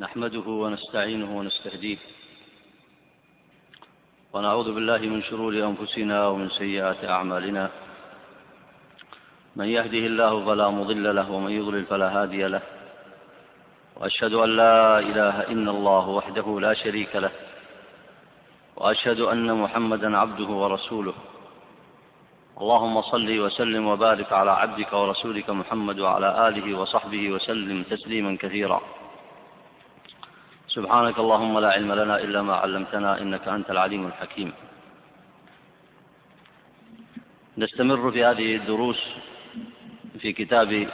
نحمده ونستعينه ونستهديه. ونعوذ بالله من شرور أنفسنا ومن سيئات أعمالنا. من يهده الله فلا مضل له ومن يضلل فلا هادي له. وأشهد أن لا إله إلا الله وحده لا شريك له. وأشهد أن محمدا عبده ورسوله. اللهم صل وسلم وبارك على عبدك ورسولك محمد وعلى آله وصحبه وسلم تسليما كثيرا. سبحانك اللهم لا علم لنا إلا ما علمتنا إنك أنت العليم الحكيم. نستمر في هذه الدروس في كتاب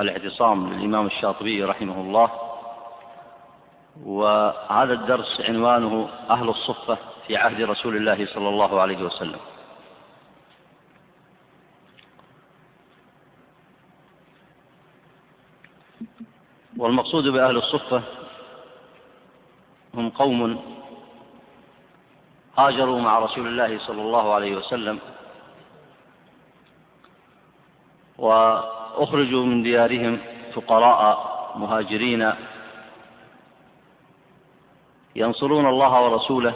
الاعتصام للإمام الشاطبي رحمه الله. وهذا الدرس عنوانه أهل الصفة في عهد رسول الله صلى الله عليه وسلم. والمقصود بأهل الصفة هم قوم هاجروا مع رسول الله صلى الله عليه وسلم وأخرجوا من ديارهم فقراء مهاجرين ينصرون الله ورسوله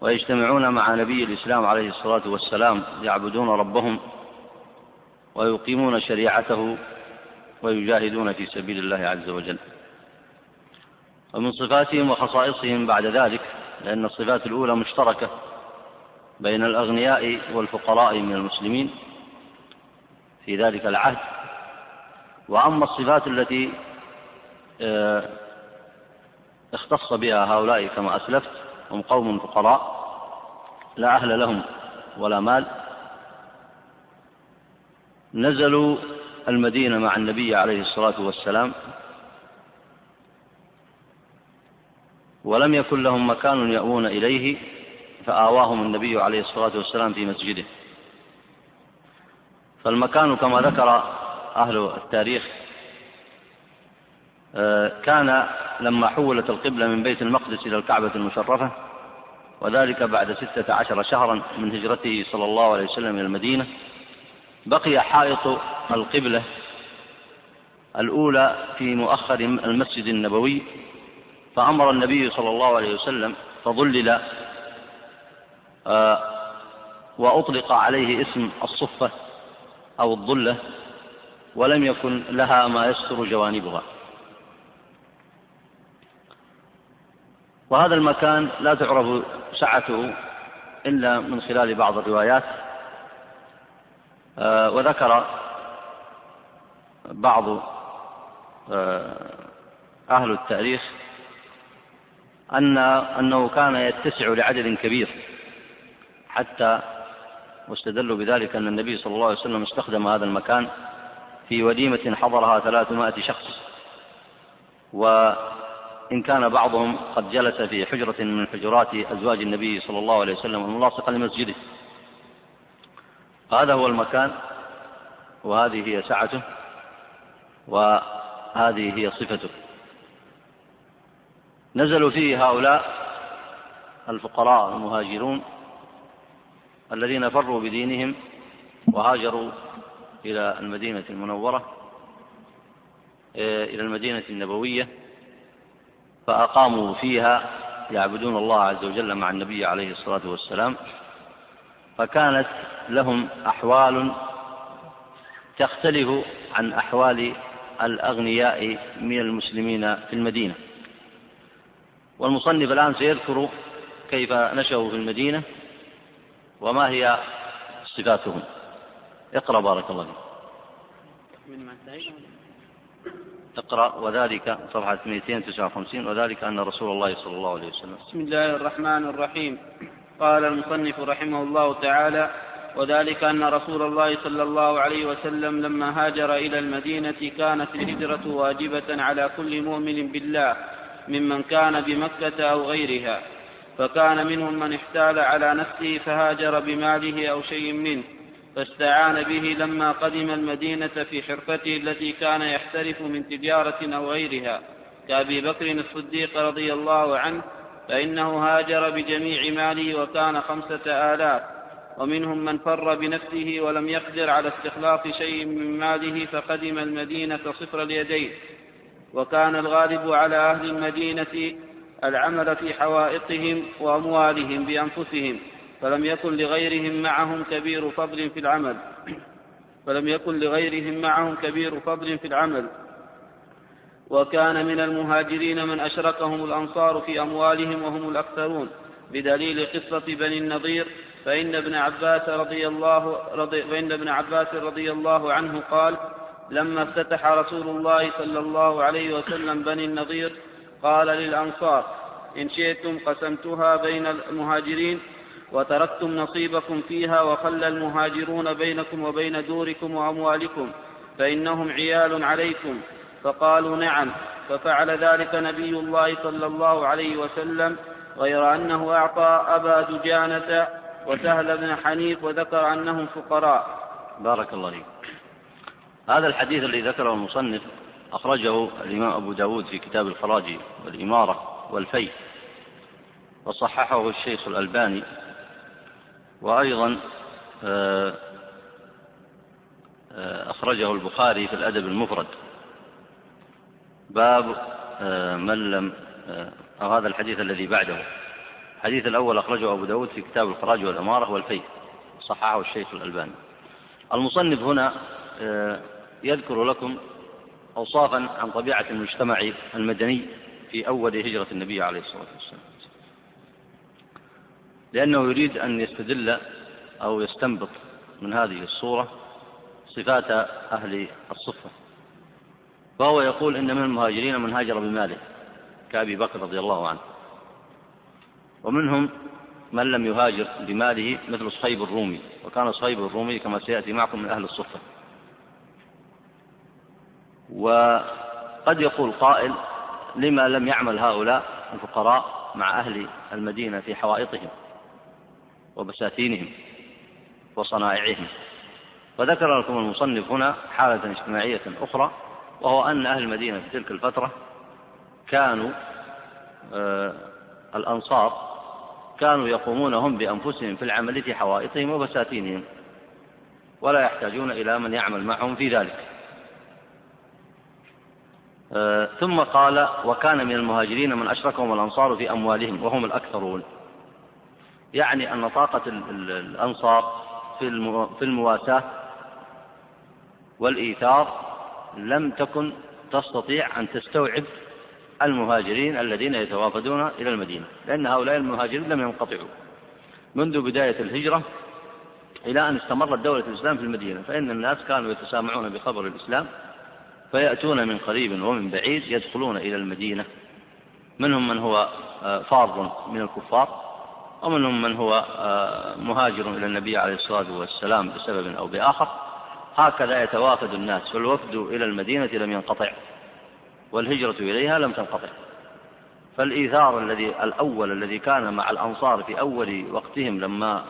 ويجتمعون مع نبي الإسلام عليه الصلاة والسلام يعبدون ربهم ويقيمون شريعته ويجاهدون في سبيل الله عز وجل. ومن صفاتهم وخصائصهم بعد ذلك لأن الصفات الأولى مشتركة بين الأغنياء والفقراء من المسلمين في ذلك العهد. وأما الصفات التي آه، اختص بها هؤلاء كما أسلفت هم قوم فقراء لا أهل لهم ولا مال. نزلوا المدينة مع النبي عليه الصلاة والسلام ولم يكن لهم مكان يأوون إليه فآواهم النبي عليه الصلاة والسلام في مسجده. فالمكان كما ذكر أهل التاريخ آه، كان لما حولت القبلة من بيت المقدس إلى الكعبة المشرفة وذلك بعد ستة عشر شهرا من هجرته صلى الله عليه وسلم إلى المدينة بقي حائط القبلة الأولى في مؤخر المسجد النبوي فأمر النبي صلى الله عليه وسلم فظلل آه، وأطلق عليه اسم الصفة أو الظلة ولم يكن لها ما يستر جوانبها. وهذا المكان لا تعرف سعته إلا من خلال بعض الروايات آه، وذكر بعض آه، أهل التاريخ أن أنه كان يتسع لعدد كبير حتى واستدلوا بذلك أن النبي صلى الله عليه وسلم استخدم هذا المكان في وليمة حضرها ثلاثمائة شخص. وإن كان بعضهم قد جلس في حجرة من حجرات أزواج النبي صلى الله عليه وسلم الملاصقة لمسجده. هذا هو المكان وهذه هي سعته وهذه هي صفته. نزلوا فيه هؤلاء الفقراء المهاجرون الذين فروا بدينهم وهاجروا إلى المدينة المنورة إلى المدينة النبوية فأقاموا فيها يعبدون الله عز وجل مع النبي عليه الصلاة والسلام فكانت لهم أحوال تختلف عن أحوال الأغنياء من المسلمين في المدينة. والمصنف الآن سيذكر كيف نشأوا في المدينة وما هي صفاتهم. اقرأ بارك الله فيك. اقرأ وذلك صفحة 259 وذلك أن رسول الله صلى الله عليه وسلم. بسم الله الرحمن الرحيم. قال المصنف رحمه الله تعالى وذلك أن رسول الله صلى الله عليه وسلم لما هاجر إلى المدينة كانت الهجرة واجبة على كل مؤمن بالله. ممن كان بمكة أو غيرها فكان منهم من احتال على نفسه فهاجر بماله أو شيء منه فاستعان به لما قدم المدينة في حرفته التي كان يحترف من تجارة أو غيرها. كأبي بكر الصديق رضي الله عنه فإنه هاجر بجميع ماله وكان خمسة آلاف ومنهم من فر بنفسه ولم يقدر على استخلاص شيء من ماله فقدم المدينة صفر اليدين. وكان الغالب على أهل المدينة العمل في حوائطهم وأموالهم بأنفسهم فلم يكن لغيرهم معهم كبير فضل في العمل. فلم يكن لغيرهم معهم كبير فضل في العمل. وكان من المهاجرين من أشركهم الأنصار في أموالهم وهم الأكثرون. بدليل قصة بني النضير فإن ابن عباس رضي الله رضي فإن ابن عباس رضي الله عنه قال لما افتتح رسول الله صلى الله عليه وسلم بني النضير قال للأنصار إن شئتم قسمتها بين المهاجرين وتركتم نصيبكم فيها وخلى المهاجرون بينكم وبين دوركم وأموالكم فإنهم عيال عليكم. فقالوا نعم. ففعل ذلك نبي الله صلى الله عليه وسلم غير أنه أعطى أبا دجانة وسهل بن حنيف وذكر أنهم فقراء. بارك الله فيك. هذا الحديث الذي ذكره المصنف أخرجه الإمام أبو داود في كتاب الخراج والإمارة والفي وصححه الشيخ الألباني وأيضا آه، آه، أخرجه البخاري في الأدب المفرد. باب آه، من لم أو هذا الحديث الذي بعده. الحديث الأول أخرجه أبو داود في كتاب الخراج والأمارة والفي صححه الشيخ الألباني. المصنف هنا يذكر لكم أوصافا عن طبيعة المجتمع المدني في أول هجرة النبي عليه الصلاة والسلام. لأنه يريد أن يستدل أو يستنبط من هذه الصورة صفات أهل الصفة. فهو يقول إن من المهاجرين من هاجر بماله كأبي بكر رضي الله عنه. ومنهم من لم يهاجر بماله مثل صهيب الرومي. وكان صهيب الرومي كما سيأتي معكم من أهل الصفة. وقد يقول قائل لما لم يعمل هؤلاء الفقراء مع أهل المدينة في حوائطهم وبساتينهم وصنائعهم. فذكر لكم المصنف هنا حالة اجتماعية أخرى وهو أن أهل المدينة في تلك الفترة كانوا آه الأنصار كانوا يقومون هم بأنفسهم في العمل في حوائطهم وبساتينهم ولا يحتاجون إلى من يعمل معهم في ذلك. ثم قال وكان من المهاجرين من أشركهم الأنصار في أموالهم وهم الأكثرون. يعني أن طاقة الأنصار في المواساة والإيثار لم تكن تستطيع أن تستوعب المهاجرين الذين يتوافدون إلى المدينة لأن هؤلاء المهاجرين لم ينقطعوا. منذ بداية الهجرة إلى أن استمرت دولة الإسلام في المدينة فإن الناس كانوا يتسامعون بخبر الإسلام فيأتون من قريب ومن بعيد يدخلون إلى المدينة. منهم من هو آه، فار من الكفار ومنهم من هو آه، مهاجر إلى النبي عليه الصلاة والسلام بسبب أو بآخر. هكذا يتوافد الناس فالوفد إلى المدينة لم ينقطع والهجرة إليها لم تنقطع. فالإيثار الذي الأول الذي كان مع الأنصار في أول وقتهم لما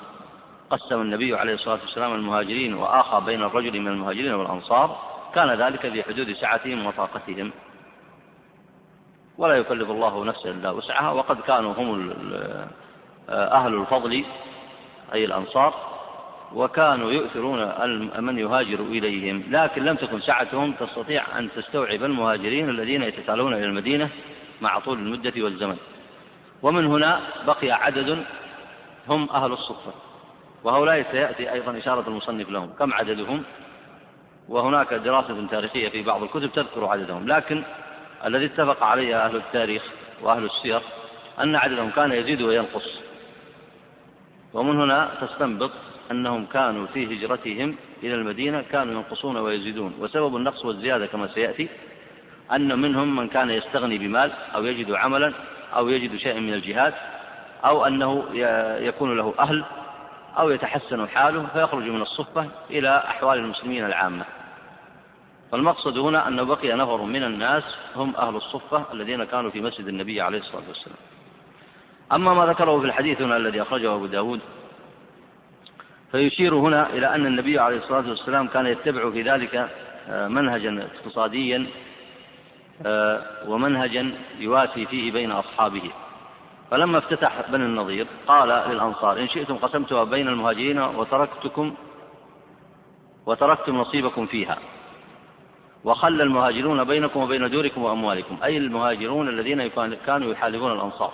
قسم النبي عليه الصلاة والسلام المهاجرين وآخى بين الرجل من المهاجرين والأنصار كان ذلك في حدود سعتهم وطاقتهم. ولا يكلف الله نفسا إلا وسعها. وقد كانوا هم أهل الفضل أي الأنصار وكانوا يؤثرون من يهاجر إليهم. لكن لم تكن سعتهم تستطيع أن تستوعب المهاجرين الذين يتتالون إلى المدينة مع طول المدة والزمن. ومن هنا بقي عدد هم أهل الصفة. وهؤلاء سيأتي أيضا إشارة المصنف لهم. كم عددهم؟ وهناك دراسة تاريخية في بعض الكتب تذكر عددهم لكن الذي اتفق عليه أهل التاريخ وأهل السير أن عددهم كان يزيد وينقص. ومن هنا تستنبط أنهم كانوا في هجرتهم إلى المدينة كانوا ينقصون ويزيدون. وسبب النقص والزيادة كما سيأتي أن منهم من كان يستغني بمال أو يجد عملا أو يجد شيئا من الجهاد أو أنه يكون له أهل أو يتحسن حاله فيخرج من الصفة إلى أحوال المسلمين العامة. فالمقصد هنا أنه بقي نفر من الناس هم أهل الصفة الذين كانوا في مسجد النبي عليه الصلاة والسلام. أما ما ذكره في الحديث هنا الذي أخرجه أبو داود فيشير هنا إلى أن النبي عليه الصلاة والسلام كان يتبع في ذلك آه، منهجا اقتصاديا آه، ومنهجا يواسي فيه بين أصحابه. فلما افتتح بني النضير قال للأنصار إن شئتم قسمتها بين المهاجرين وتركتكم وتركتم نصيبكم فيها. وخلى المهاجرون بينكم وبين دوركم وأموالكم. أي المهاجرون الذين كانوا يحالفون الأنصار.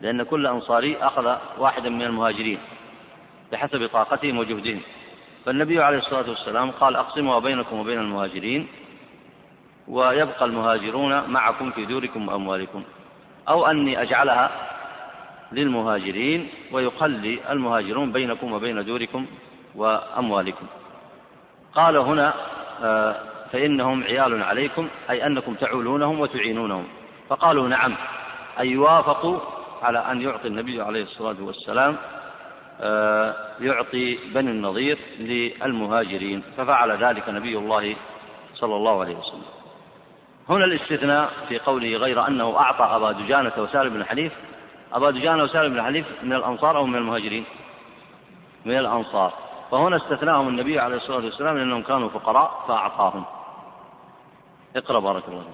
لأن كل أنصاري أخذ واحدا من المهاجرين بحسب طاقتهم وجهدهم. فالنبي عليه الصلاة والسلام قال أقسموا بينكم وبين المهاجرين ويبقى المهاجرون معكم في دوركم وأموالكم. أو أني أجعلها للمهاجرين ويخلي المهاجرون بينكم وبين دوركم وأموالكم. قال هنا آه، فإنهم عيال عليكم أي أنكم تعولونهم وتعينونهم. فقالوا نعم أي يوافقوا على أن يعطي النبي عليه الصلاة والسلام آه، يعطي بني النضير للمهاجرين. ففعل ذلك نبي الله صلى الله عليه وسلم. هنا الاستثناء في قوله غير أنه أعطى أبا دجانة وسالم بن حنيف أبا دجانة وسالم بن حنيف من الأنصار أو من المهاجرين؟ من الأنصار. فهنا استثناهم النبي عليه الصلاة والسلام لأنهم كانوا فقراء فأعطاهم. اقرأ بارك الله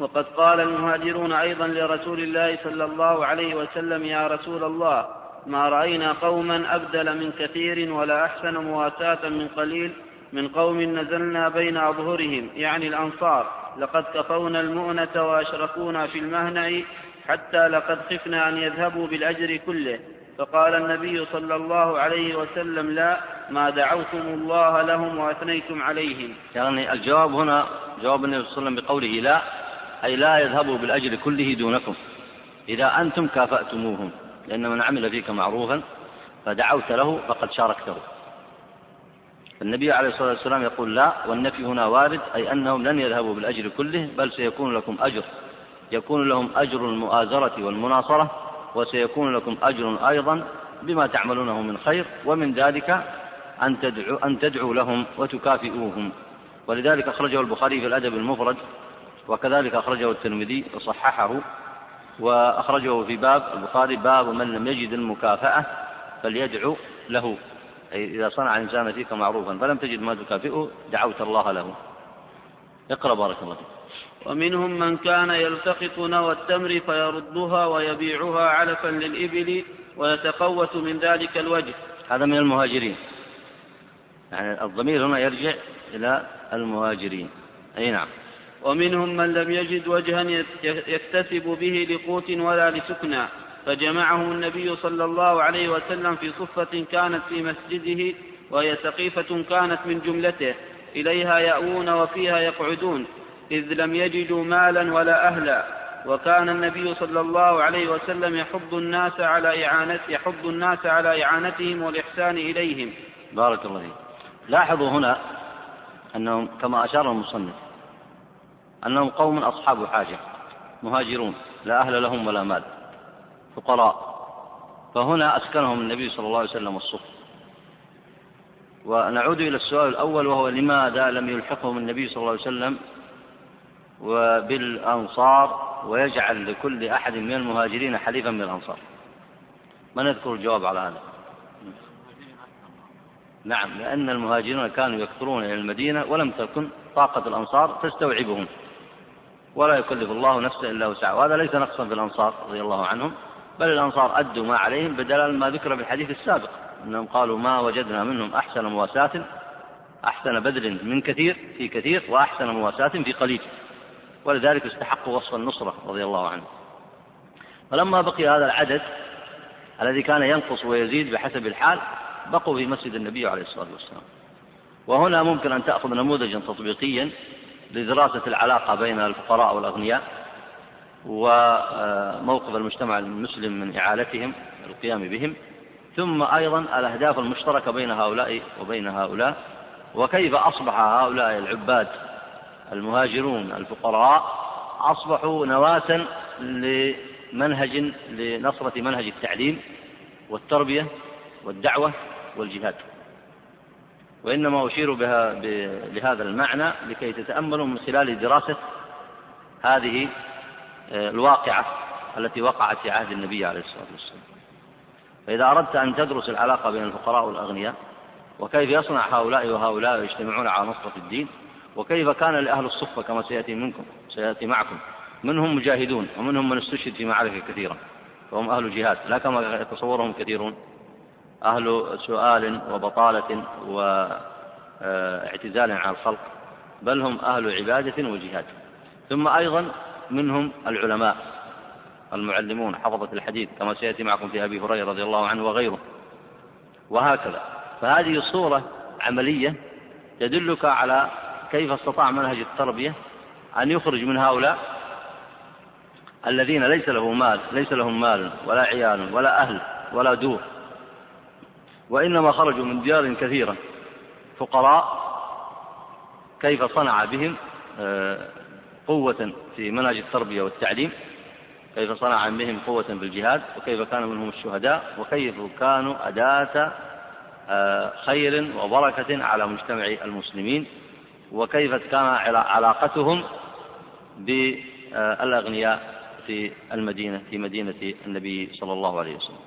وقد قال المهاجرون أيضا لرسول الله صلى الله عليه وسلم يا رسول الله ما رأينا قوما أبدل من كثير ولا أحسن مواساة من قليل من قوم نزلنا بين أظهرهم. يعني الأنصار. لقد كفونا المؤنة وأشركونا في المهنع حتى لقد خفنا أن يذهبوا بالأجر كله. فقال النبي صلى الله عليه وسلم لا ما دعوتم الله لهم وأثنيتم عليهم. يعني الجواب هنا جواب النبي صلى الله عليه وسلم بقوله لا أي لا يذهبوا بالأجر كله دونكم. إذا أنتم كافأتموهم لأن من عمل فيك معروفا فدعوت له فقد شاركته. النبي عليه الصلاة والسلام يقول لا والنفي هنا وارد أي أنهم لن يذهبوا بالأجر كله بل سيكون لكم أجر. يكون لهم أجر المؤازرة والمناصرة وسيكون لكم أجر أيضا بما تعملونه من خير ومن ذلك أن تدعوا, أن تدعوا لهم وتكافئوهم. ولذلك أخرجه البخاري في الأدب المفرد وكذلك أخرجه الترمذي وصححه وأخرجه في باب البخاري باب من لم يجد المكافأة فليدعو له. أي إذا صنع الإنسان فيك معروفا فلم تجد ما تكافئه دعوت الله له. اقرأ بارك الله فيك. ومنهم من كان يلتقط نوى التمر فيردها ويبيعها علفا للإبل ويتقوت من ذلك الوجه. هذا من المهاجرين. يعني الضمير هنا يرجع إلى المهاجرين. أي نعم. ومنهم من لم يجد وجها يكتسب به لقوت ولا لسكنى. فجمعهم النبي صلى الله عليه وسلم في صفة كانت في مسجده وهي سقيفة كانت من جملته. إليها يأوون وفيها يقعدون. إذ لم يجدوا مالا ولا أهلا. وكان النبي صلى الله عليه وسلم يحض الناس على إعانة يحض الناس على إعانتهم والإحسان إليهم. بارك الله فيك. لاحظوا هنا أنهم كما أشار المصنف أنهم قوم أصحاب حاجة مهاجرون لا أهل لهم ولا مال فقراء. فهنا أسكنهم النبي صلى الله عليه وسلم الصف ونعود إلى السؤال الأول وهو لماذا لم يلحقهم النبي صلى الله عليه وسلم وبالأنصار ويجعل لكل أحد من المهاجرين حليفا من الأنصار ما نذكر الجواب على هذا؟ نعم لأن المهاجرين كانوا يكثرون إلى المدينة ولم تكن طاقة الأنصار تستوعبهم. ولا يكلف الله نفسا إلا وسعها. وهذا ليس نقصا في الأنصار رضي الله عنهم بل الأنصار أدوا ما عليهم بدلال ما ذكر في الحديث السابق أنهم قالوا ما وجدنا منهم أحسن مواساة أحسن بذل من كثير في كثير وأحسن مواساة في قليل. ولذلك استحقوا وصف النصرة رضي الله عنهم فلما بقي هذا العدد الذي كان ينقص ويزيد بحسب الحال بقوا في مسجد النبي عليه الصلاة والسلام. وهنا ممكن أن تأخذ نموذجا تطبيقيا لدراسة العلاقة بين الفقراء والأغنياء وموقف المجتمع المسلم من إعالتهم القيام بهم ثم أيضا الأهداف المشتركة بين هؤلاء وبين هؤلاء وكيف أصبح هؤلاء العباد المهاجرون الفقراء أصبحوا نواة لمنهج لنصرة منهج التعليم والتربية والدعوة والجهاد. وإنما أشير بها بهذا المعنى لكي تتأملوا من خلال دراسة هذه آه، الواقعة التي وقعت في عهد النبي عليه الصلاة والسلام. فإذا أردت أن تدرس العلاقة بين الفقراء والأغنياء وكيف يصنع هؤلاء وهؤلاء يجتمعون على نصرة الدين وكيف كان لأهل الصفة كما سيأتي منكم سيأتي معكم؟ منهم مجاهدون ومنهم من استشهد في معارك كثيرة فهم أهل جهاد لا كما يتصورهم كثيرون. أهل سؤال وبطالة واعتزال عن الخلق بل هم أهل عبادة وجهاد. ثم أيضا منهم العلماء المعلمون حفظة الحديث كما سيأتي معكم في أبي هريرة رضي الله عنه وغيره. وهكذا. فهذه صورة عملية تدلك على كيف استطاع منهج التربية أن يخرج من هؤلاء الذين ليس له مال ليس لهم مال ولا عيال ولا أهل ولا دور وإنما خرجوا من ديار كثيرة. فقراء كيف صنع بهم آه، قوة في منهج التربية والتعليم؟ كيف صنع بهم قوة بالجهاد وكيف كان منهم الشهداء؟ وكيف كانوا أداة آه، خير وبركة على مجتمع المسلمين؟ وكيف كان علاقتهم بالأغنياء في المدينة في مدينة النبي صلى الله عليه وسلم.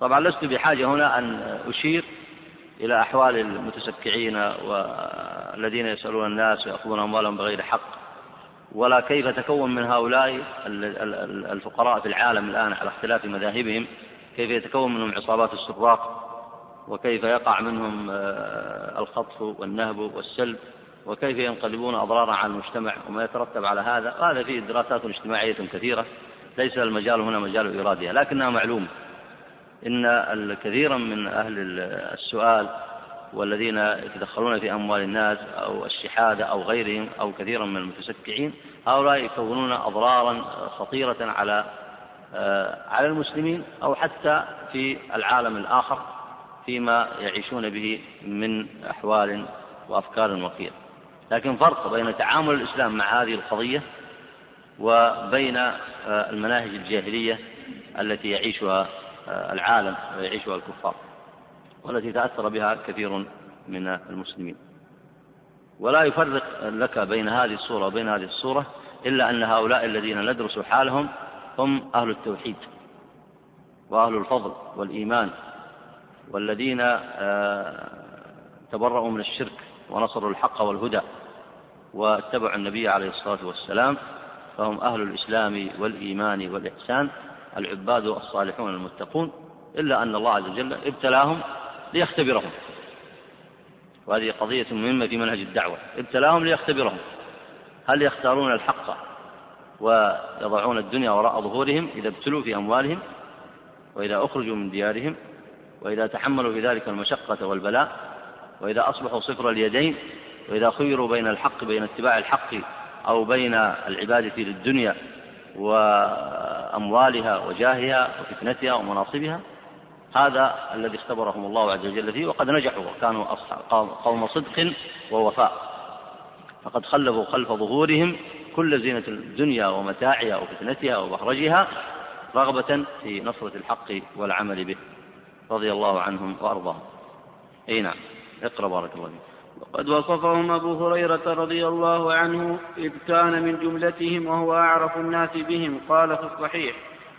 طبعا لست بحاجة هنا أن أشير إلى أحوال المتسكعين والذين يسألون الناس ويأخذون أموالهم بغير حق. ولا كيف تكون من هؤلاء الفقراء في العالم الآن على اختلاف مذاهبهم؟ كيف يتكون منهم عصابات السراق؟ وكيف يقع منهم آه، الخطف والنهب والسلب وكيف ينقلبون أضرارا على المجتمع وما يترتب على هذا. وهذا فيه دراسات اجتماعية كثيرة ليس المجال هنا مجال إيرادها لكنها معلومة. إن كثيرا من أهل السؤال والذين يتدخلون في أموال الناس أو الشحادة أو غيرهم أو كثيرا من المتسكعين هؤلاء يكونون أضرارا خطيرة على آه، على المسلمين أو حتى في العالم الآخر. فيما يعيشون به من أحوال وأفكار وقيم لكن فرق بين تعامل الإسلام مع هذه القضية وبين آه، المناهج الجاهلية التي يعيشها آه، العالم ويعيشها الكفار والتي تأثر بها كثير من المسلمين. ولا يفرق لك بين هذه الصورة وبين هذه الصورة إلا أن هؤلاء الذين ندرس حالهم هم أهل التوحيد وأهل الفضل والإيمان. والذين آه، تبرؤوا من الشرك ونصروا الحق والهدى واتبعوا النبي عليه الصلاة والسلام فهم أهل الإسلام والإيمان والإحسان العباد الصالحون المتقون إلا أن الله عز وجل ابتلاهم ليختبرهم. وهذه قضية مهمة في منهج الدعوة ابتلاهم ليختبرهم. هل يختارون الحق ويضعون الدنيا وراء ظهورهم إذا ابتلوا في أموالهم وإذا أخرجوا من ديارهم؟ وإذا تحملوا في ذلك المشقة والبلاء وإذا أصبحوا صفر اليدين وإذا خيروا بين الحق بين اتباع الحق أو بين العبادة للدنيا وأموالها وجاهها وفتنتها ومناصبها هذا الذي اختبرهم الله عز وجل فيه وقد نجحوا وكانوا قوم صدق ووفاء. فقد خلفوا خلف ظهورهم كل زينة الدنيا ومتاعها وفتنتها ومخرجها رغبة في نصرة الحق والعمل به. رضي الله عنهم وأرضاهم. أي نعم. اقرأ بارك الله فيك. وقد وصفهم أبو هريرة رضي الله عنه إذ كان من جملتهم وهو أعرف الناس بهم قال في الصحيح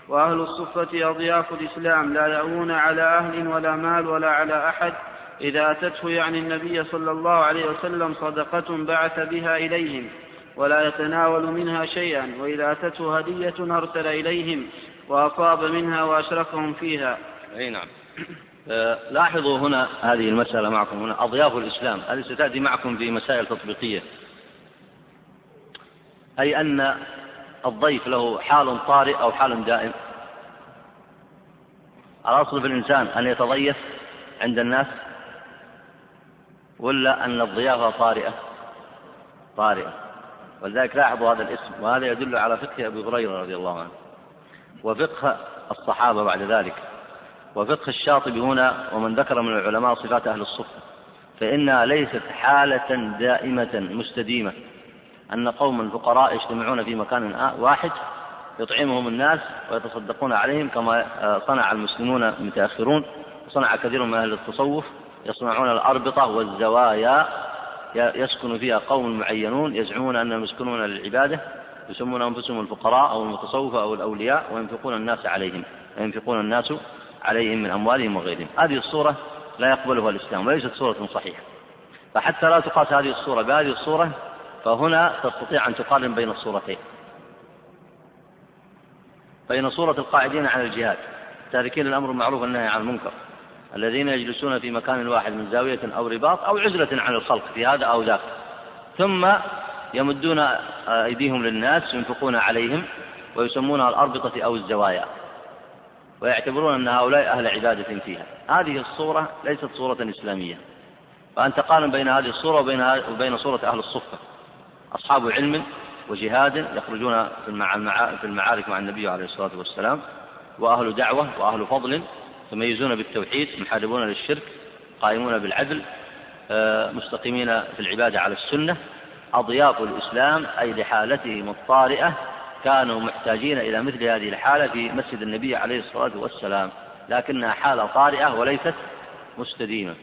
وأهل الصفة أضياف الإسلام لا يأوون على أهل ولا مال ولا على أحد. إذا أتته يعني النبي صلى الله عليه وسلم صدقة بعث بها إليهم ولا يتناول منها شيئا. وإذا أتته هدية أرسل إليهم وأصاب منها وأشركهم فيها. أي نعم. لاحظوا هنا هذه المسألة معكم هنا أضياف الإسلام هذه ستأتي معكم في مسائل تطبيقية. أي أن الضيف له حال طارئ أو حال دائم. الأصل في الإنسان أن يتضيف عند الناس ولا أن الضيافة طارئة؟ طارئة. ولذلك لاحظوا هذا الاسم وهذا يدل على فقه أبي هريرة رضي الله عنه. وفقه الصحابة بعد ذلك. وفقه الشاطبي هنا ومن ذكر من العلماء صفات أهل الصفة فإنها ليست حالة دائمة مستديمة. أن قوما فقراء يجتمعون في مكان واحد يطعمهم الناس ويتصدقون عليهم كما صنع المسلمون المتأخرون وصنع كثير من أهل التصوف يصنعون الأربطة والزوايا يسكن فيها قوم معينون يزعمون أنهم يسكنون للعبادة يسمون أنفسهم الفقراء أو المتصوفة أو الأولياء وينفقون الناس عليهم وينفقون الناس عليهم من أموالهم وغيرهم. هذه الصورة لا يقبلها الإسلام وليست صورة صحيحة. فحتى لا تقاس هذه الصورة بهذه الصورة فهنا تستطيع أن تقارن بين الصورتين. بين صورة القاعدين عن الجهاد. تاركين الأمر المعروف والنهي عن المنكر. الذين يجلسون في مكان واحد من زاوية أو رباط أو عزلة عن الخلق في هذا أو ذاك. ثم يمدون أيديهم للناس ينفقون عليهم ويسمونها الأربطة أو الزوايا. ويعتبرون أن هؤلاء أهل عبادة فيها. هذه الصورة ليست صورة إسلامية. فأنت قارن بين هذه الصورة وبين وبين صورة أهل الصفة. أصحاب علم وجهاد يخرجون في المعارك مع النبي عليه الصلاة والسلام وأهل دعوة وأهل فضل يتميزون بالتوحيد محاربون للشرك قائمون بالعدل آه، مستقيمين في العبادة على السنة. أضياف الإسلام أي لحالتهم الطارئة كانوا محتاجين إلى مثل هذه الحالة في مسجد النبي عليه الصلاة والسلام لكنها حالة طارئة وليست مستديمة.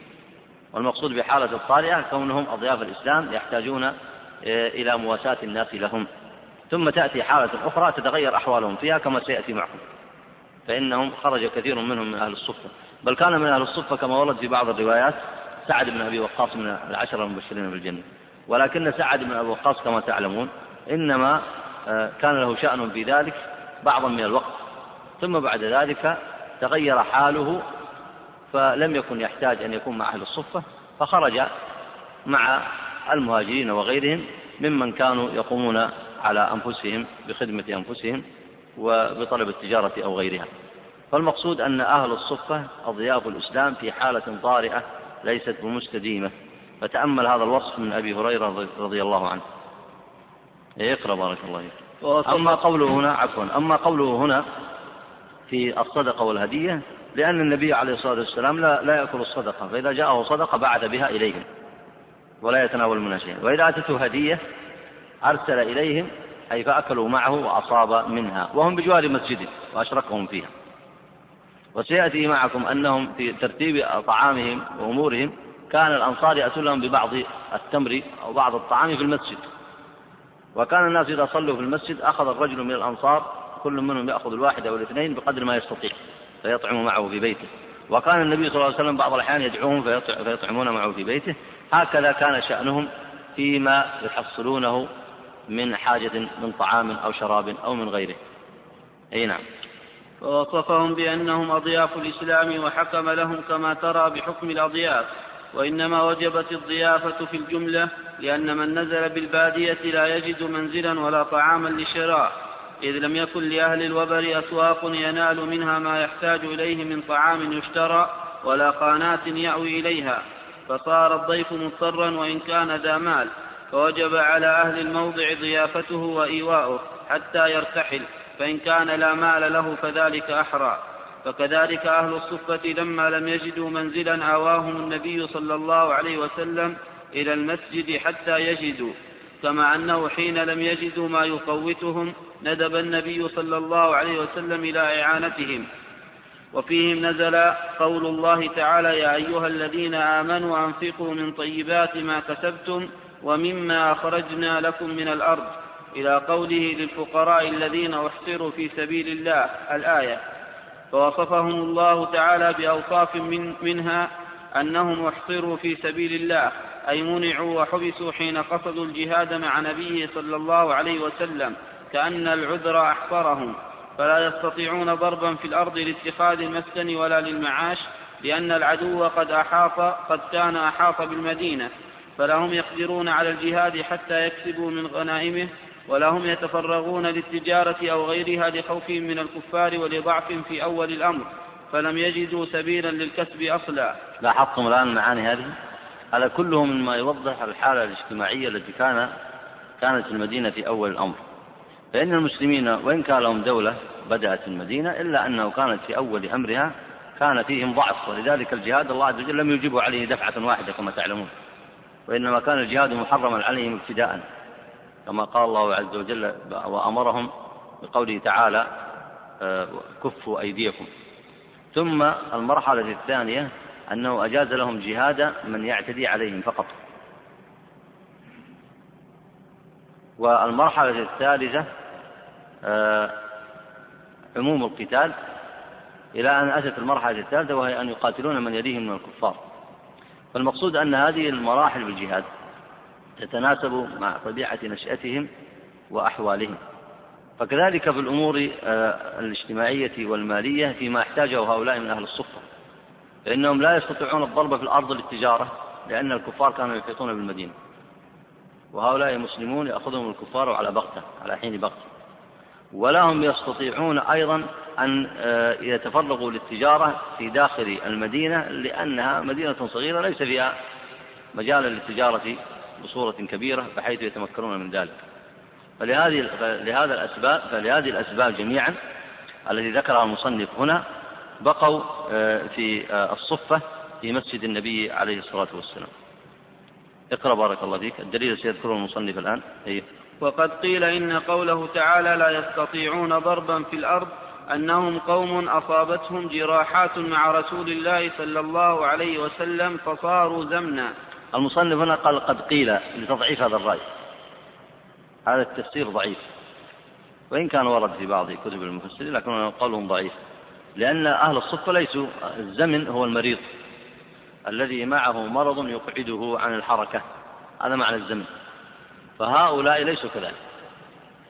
والمقصود بحالة الطارئة كونهم أضياف الإسلام يحتاجون آه، إلى مواساة الناس لهم. ثم تأتي حالة أخرى تتغير أحوالهم فيها كما سيأتي معكم. فإنهم خرج كثير منهم من أهل الصفة. بل كان من أهل الصفة كما ورد في بعض الروايات سعد بن أبي وقاص من العشرة المبشرين بالجنة. ولكن سعد بن أبي وقاص كما تعلمون إنما كان له شأن في ذلك بعضا من الوقت. ثم بعد ذلك تغير حاله فلم يكن يحتاج أن يكون مع أهل الصفة فخرج مع المهاجرين وغيرهم ممن كانوا يقومون على أنفسهم بخدمة أنفسهم وبطلب التجارة أو غيرها. فالمقصود أن أهل الصفة أضياف الإسلام في حالة طارئة ليست بمستديمة. فتأمل هذا الوصف من أبي هريرة رضي الله عنه. اقرأ بارك الله فيك. أما قوله هنا عفوا أما قوله هنا في الصدقة والهدية لأن النبي عليه الصلاة والسلام لا, لا يأكل الصدقة فإذا جاءه صدقة بعث بها إليهم ولا يتناول منها شيئا وإذا أتته هدية أرسل إليهم أي فأكلوا معه وأصاب منها وهم بجوار مسجده وأشركهم فيها. وسيأتي معكم أنهم في ترتيب طعامهم وأمورهم كان الأنصار يأتون لهم ببعض التمر أو بعض الطعام في المسجد. وكان الناس إذا صلوا في المسجد أخذ الرجل من الأنصار كل منهم يأخذ الواحد أو الاثنين بقدر ما يستطيع فيطعم معه في بيته. وكان النبي صلى الله عليه وسلم بعض الأحيان يدعوهم فيطعمون معه في بيته. هكذا كان شأنهم فيما يحصلونه من حاجة من طعام أو شراب أو من غيره. أي نعم. فوصفهم بأنهم أضياف الإسلام وحكم لهم كما ترى بحكم الأضياف. وإنما وجبت الضيافة في الجملة لأن من نزل بالبادية لا يجد منزلا ولا طعاما لشراء إذ لم يكن لأهل الوبر أسواق ينال منها ما يحتاج إليه من طعام يشترى ولا قانات يأوي إليها فصار الضيف مضطرا وإن كان ذا مال فوجب على أهل الموضع ضيافته وإيواؤه حتى يرتحل فإن كان لا مال له فذلك أحرى. فكذلك أهل الصفة لما لم يجدوا منزلا آواهم النبي صلى الله عليه وسلم إلى المسجد حتى يجدوا كما أنه حين لم يجدوا ما يقوتهم ندب النبي صلى الله عليه وسلم إلى إعانتهم. وفيهم نزل قول الله تعالى يا أيها الذين آمنوا أنفقوا من طيبات ما كسبتم ومما أخرجنا لكم من الأرض. إلى قوله للفقراء الذين أحصروا في سبيل الله الآية فوصفهم الله تعالى بأوصاف من منها أنهم أحصروا في سبيل الله أي منعوا وحبسوا حين قصدوا الجهاد مع نبيه صلى الله عليه وسلم كأن العذر أحصرهم. فلا يستطيعون ضربا في الأرض لاتخاذ المسكن ولا للمعاش لأن العدو قد أحاط قد كان أحاط بالمدينة. فلهم يقدرون على الجهاد حتى يكسبوا من غنائمه ولهم يتفرغون للتجارة أو غيرها لخوفهم من الكفار ولضعف في أول الأمر فلم يجدوا سبيلا للكسب أصلا. لاحظتم الآن المعاني هذه؟ هذا كله مما يوضح الحالة الاجتماعية التي كان كانت المدينة في أول الأمر. فإن المسلمين وإن كان لهم دولة بدأت المدينة إلا أنه كانت في أول أمرها كان فيهم ضعف ولذلك الجهاد الله عز وجل لم يجيبوا عليه دفعة واحدة كما تعلمون وإنما كان الجهاد محرما عليهم ابتداء. كما قال الله عز وجل وأمرهم بقوله تعالى آه، كفوا أيديكم. ثم المرحلة الثانية أنه أجاز لهم جهاد من يعتدي عليهم فقط. والمرحلة الثالثة آه، عموم القتال. إلى أن أتت المرحلة الثالثة وهي أن يقاتلون من يليهم من الكفار. فالمقصود أن هذه المراحل بالجهاد تتناسب مع طبيعة نشأتهم وأحوالهم. فكذلك في الأمور آه، الاجتماعية والمالية فيما احتاجه هؤلاء من أهل الصفة. فإنهم لا يستطيعون الضرب في الأرض للتجارة لأن الكفار كانوا يحيطون بالمدينة. وهؤلاء مسلمون يأخذهم الكفار على بغتة على حين بغتة ولا هم يستطيعون أيضا أن آه، يتفرغوا للتجارة في داخل المدينة لأنها مدينة صغيرة ليس فيها مجال للتجارة بصورة كبيرة بحيث يتمكنون من ذلك. فلهذه لهذا الأسباب فلهذه الأسباب جميعا التي ذكرها المصنف هنا بقوا آه، في آه، الصفة في مسجد النبي عليه الصلاة والسلام. اقرأ بارك الله فيك. الدليل سيذكره المصنف الآن. أيه. وقد قيل إن قوله تعالى لا يستطيعون ضربا في الأرض أنهم قوم أصابتهم جراحات مع رسول الله صلى الله عليه وسلم فصاروا زمنا. المصنف هنا قال قد قيل لتضعيف هذا الرأي. هذا التفسير ضعيف. وإن كان ورد في بعض كتب المفسرين لكن قولهم ضعيف. لأن أهل الصفة ليسوا الزمن هو المريض الذي معه مرض يقعده عن الحركة. هذا معنى الزمن. فهؤلاء ليسوا كذلك.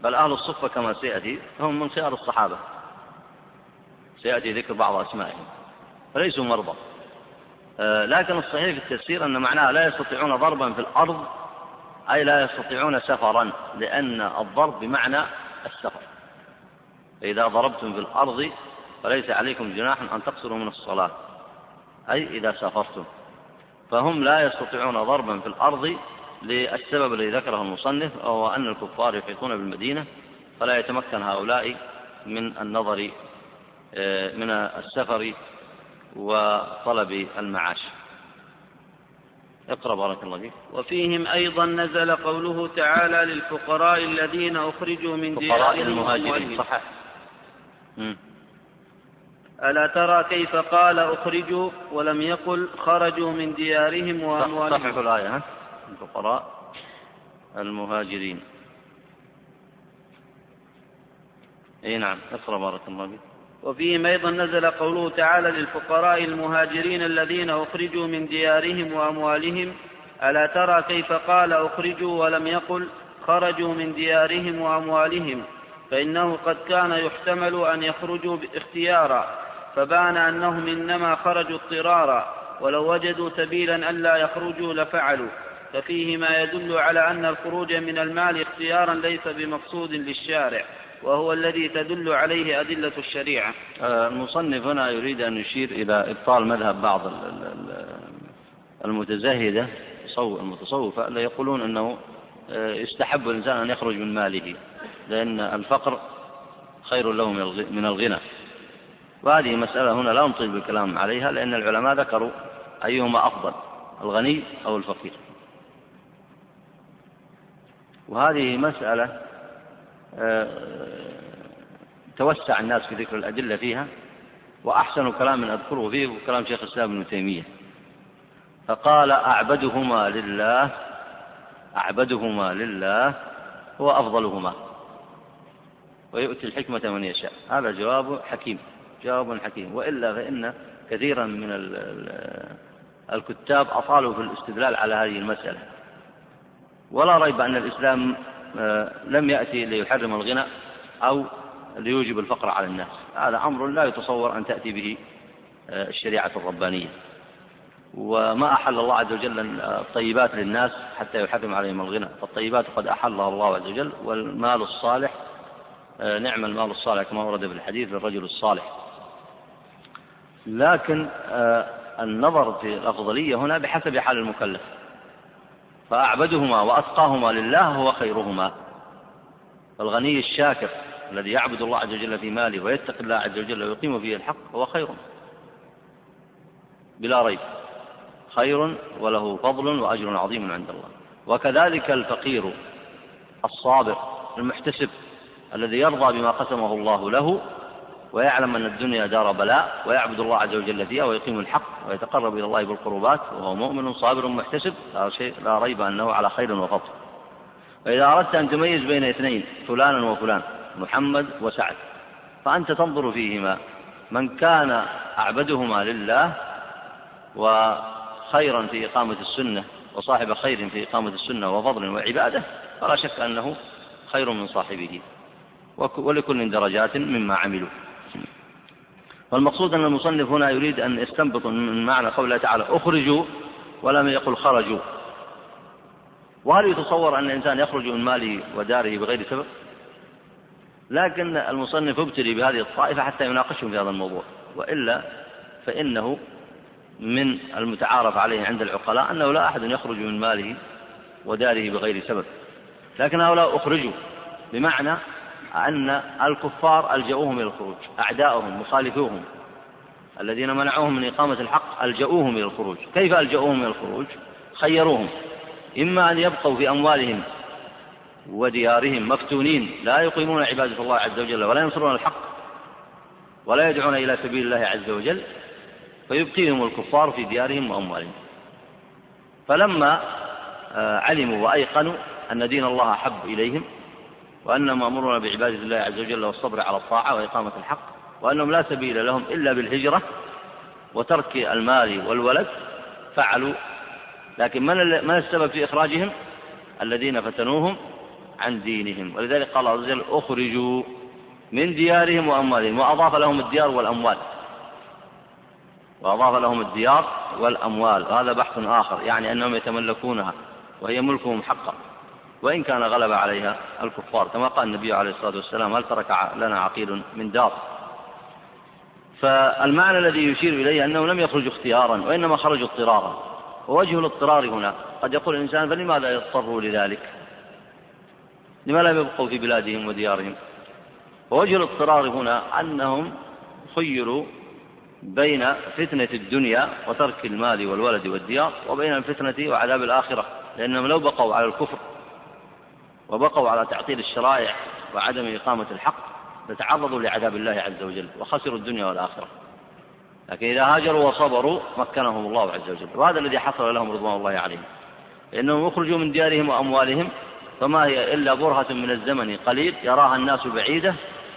بل أهل الصفة كما سيأتي هم من خيار الصحابة. سيأتي ذكر بعض أسمائهم. فليسوا مرضى. لكن الصحيح في التفسير أن معناه لا يستطيعون ضربا في الأرض أي لا يستطيعون سفرا لأن الضرب بمعنى السفر. فإذا ضربتم في الأرض فليس عليكم جناح أن تقصروا من الصلاة أي إذا سافرتم. فهم لا يستطيعون ضربا في الأرض للسبب الذي ذكره المصنف وهو أن الكفار يحيطون بالمدينة فلا يتمكن هؤلاء من النظر آه، من السفر وطلب المعاش. اقرأ بارك الله فيك. وفيهم أيضا نزل قوله تعالى للفقراء الذين أخرجوا من ديارهم المهاجرين. صحح ألا ترى كيف قال أخرجوا ولم يقل خرجوا من ديارهم وأموالهم؟ صححوا الآية ها؟ الفقراء المهاجرين. إي نعم اقرأ بارك الله فيك. وفيهم أيضا نزل قوله تعالى للفقراء المهاجرين الذين أخرجوا من ديارهم وأموالهم ألا ترى كيف قال أخرجوا ولم يقل خرجوا من ديارهم وأموالهم فإنه قد كان يحتمل أن يخرجوا اختيارا فبان أنهم إنما خرجوا اضطرارا ولو وجدوا سبيلا ألا يخرجوا لفعلوا ففيه ما يدل على أن الخروج من المال اختيارا ليس بمقصود للشارع. وهو الذي تدل عليه أدلة الشريعة. آه، المصنف هنا يريد أن يشير إلى إبطال مذهب بعض المتزهدة المتصوفة اللي يقولون أنه آه، يستحب الإنسان أن يخرج من ماله لأن الفقر خير له من الغنى. وهذه مسألة هنا لا نطيل بالكلام عليها لأن العلماء ذكروا أيهما أفضل الغني أو الفقير. وهذه مسألة توسع الناس في ذكر الأدلة فيها وأحسن كلام أذكره فيه كلام شيخ الإسلام ابن تيمية. فقال أعبدهما لله أعبدهما لله هو أفضلهما. ويؤتي الحكمة من يشاء. هذا جواب حكيم جواب حكيم. وإلا فإن كثيرا من الكتاب أطالوا في الاستدلال على هذه المسألة. ولا ريب أن الإسلام لم يأتي ليحرم الغنى أو ليوجب الفقر على الناس. هذا أمر لا يتصور أن تأتي به آه، الشريعة الربانية. وما أحل الله عز وجل الطيبات للناس حتى يحرم عليهم الغنى. فالطيبات قد أحلها الله عز وجل والمال الصالح آه، نعم المال الصالح كما ورد في الحديث للرجل الصالح. لكن النظر في الأفضلية هنا بحسب حال المكلف. فأعبدهما وأتقاهما لله هو خيرهما. الغني الشاكر الذي يعبد الله عز وجل في ماله ويتقي الله عز وجل ويقيم فيه الحق هو خير. بلا ريب. خير وله فضل وأجر عظيم عند الله. وكذلك الفقير الصابر المحتسب الذي يرضى بما قسمه الله له ويعلم أن الدنيا دار بلاء ويعبد الله عز وجل فيها ويقيم الحق ويتقرب إلى الله بالقربات وهو مؤمن صابر محتسب لا, شيء لا ريب أنه على خير وفضل. فإذا أردت أن تميز بين اثنين فلانا وفلان محمد وسعد فأنت تنظر فيهما. من كان أعبدهما لله وخيرا في إقامة السنة وصاحب خير في إقامة السنة وفضل وعبادة فلا شك أنه خير من صاحبه ولكل درجات مما عملوا. والمقصود أن المصنف هنا يريد أن يستنبط من معنى قوله تعالى أخرجوا ولم يقل خرجوا. وهل يتصور أن الإنسان يخرج من ماله وداره بغير سبب؟ لكن المصنف ابتلي بهذه الطائفة حتى يناقشهم في هذا الموضوع. وإلا فإنه من المتعارف عليه عند العقلاء أنه لا أحد يخرج من ماله وداره بغير سبب. لكن هؤلاء أخرجوا. بمعنى أن الكفار ألجؤوهم إلى الخروج أعداؤهم مخالفوهم. الذين منعوهم من إقامة الحق ألجؤوهم إلى الخروج. كيف ألجؤوهم إلى الخروج؟ خيروهم. إما أن يبقوا في أموالهم وديارهم مفتونين. لا يقيمون عبادة الله عز وجل ولا ينصرون الحق ولا يدعون إلى سبيل الله عز وجل فيبقيهم الكفار في ديارهم وأموالهم. فلما آه، علموا وأيقنوا أن دين الله أحب إليهم وأنهم مأمورون بعبادة الله عز وجل والصبر على الطاعة وإقامة الحق وأنهم لا سبيل لهم إلا بالهجرة وترك المال والولد فعلوا. لكن من من السبب في إخراجهم؟ الذين فتنوهم عن دينهم. ولذلك قال عز وجل أخرجوا من ديارهم وأموالهم. وأضاف لهم الديار والأموال. وأضاف لهم الديار والأموال. وهذا بحث آخر يعني أنهم يتملكونها وهي ملكهم حقا. وإن كان غلب عليها الكفار كما قال النبي عليه الصلاة والسلام هل ترك لنا عقيل من دار؟ فالمعنى الذي يشير إليه أنه لم يخرجوا اختيارا وإنما خرجوا اضطرارا. ووجه الاضطرار هنا قد يقول الإنسان فلماذا يضطروا لذلك؟ لماذا لم يبقوا في بلادهم وديارهم؟ ووجه الاضطرار هنا أنهم خيروا بين فتنة الدنيا وترك المال والولد والديار وبين الفتنة وعذاب الآخرة لأنهم لو بقوا على الكفر وبقوا على تعطيل الشرائع وعدم إقامة الحق لتعرضوا لعذاب الله عز وجل وخسروا الدنيا والآخرة. لكن إذا هاجروا وصبروا مكنهم الله عز وجل وهذا الذي حصل لهم رضوان الله عليهم. لأنهم أخرجوا من ديارهم وأموالهم فما هي إلا برهة من الزمن قليل يراها الناس بعيدة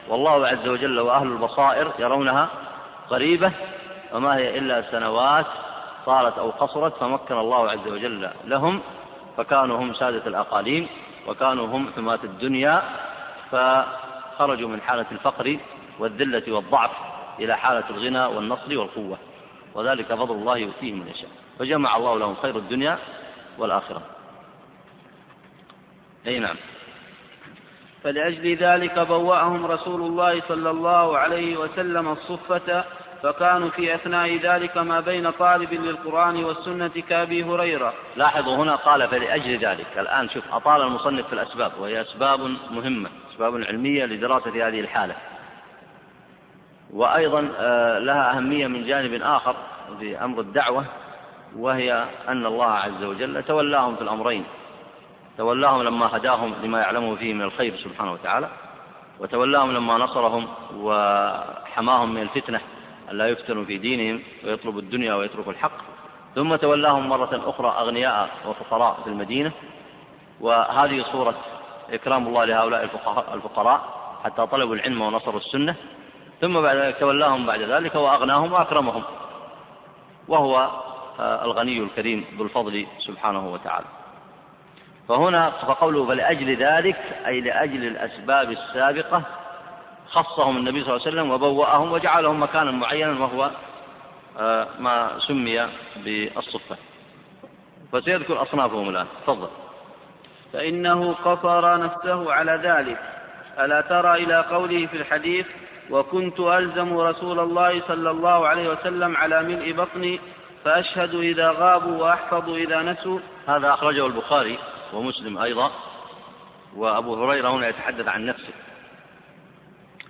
والله عز وجل وأهل البصائر يرونها قريبة وما هي إلا سنوات طالت أو قصرت فمكن الله عز وجل لهم فكانوا هم سادة الأقاليم. وكانوا هم حماة الدنيا فخرجوا من حالة الفقر والذلة والضعف إلى حالة الغنى والنصر والقوة وذلك فضل الله يؤتيه من يشاء. فجمع الله لهم خير الدنيا والآخرة. أي نعم. فلأجل ذلك بوأهم رسول الله صلى الله عليه وسلم الصفة فكانوا في أثناء ذلك ما بين طالب للقرآن والسنة كأبي هريرة. لاحظوا هنا قال فلأجل ذلك. الآن شوف أطال المصنف في الأسباب وهي أسباب مهمة أسباب علمية لدراسة هذه الحالة. وأيضا آه، لها أهمية من جانب آخر في أمر الدعوة وهي أن الله عز وجل تولاهم في الأمرين. تولاهم لما هداهم لما يعلمه فيه من الخير سبحانه وتعالى وتولاهم لما نصرهم وحماهم من الفتنة. ألا يفتنوا في دينهم ويطلبوا الدنيا ويتركوا الحق. ثم تولاهم مرة أخرى أغنياء وفقراء في المدينة. وهذه صورة إكرام الله لهؤلاء الفقراء حتى طلبوا العلم ونصروا السنة. ثم بعد ذلك تولاهم بعد ذلك وأغناهم وأكرمهم. وهو آه، الغني الكريم ذو الفضل سبحانه وتعالى. فهنا فقوله فلأجل ذلك أي لأجل الأسباب السابقة خصهم النبي صلى الله عليه وسلم وبوأهم وجعلهم مكانا معينا وهو آه، ما سمي بالصفة. فسيذكر أصنافهم الآن. تفضل. فإنه قصر نفسه على ذلك. ألا ترى إلى قوله في الحديث وكنت ألزم رسول الله صلى الله عليه وسلم على ملء بطني فأشهد إذا غابوا وأحفظ إذا نسوا. هذا أخرجه البخاري ومسلم أيضا وأبو هريرة هنا يتحدث عن نفسه.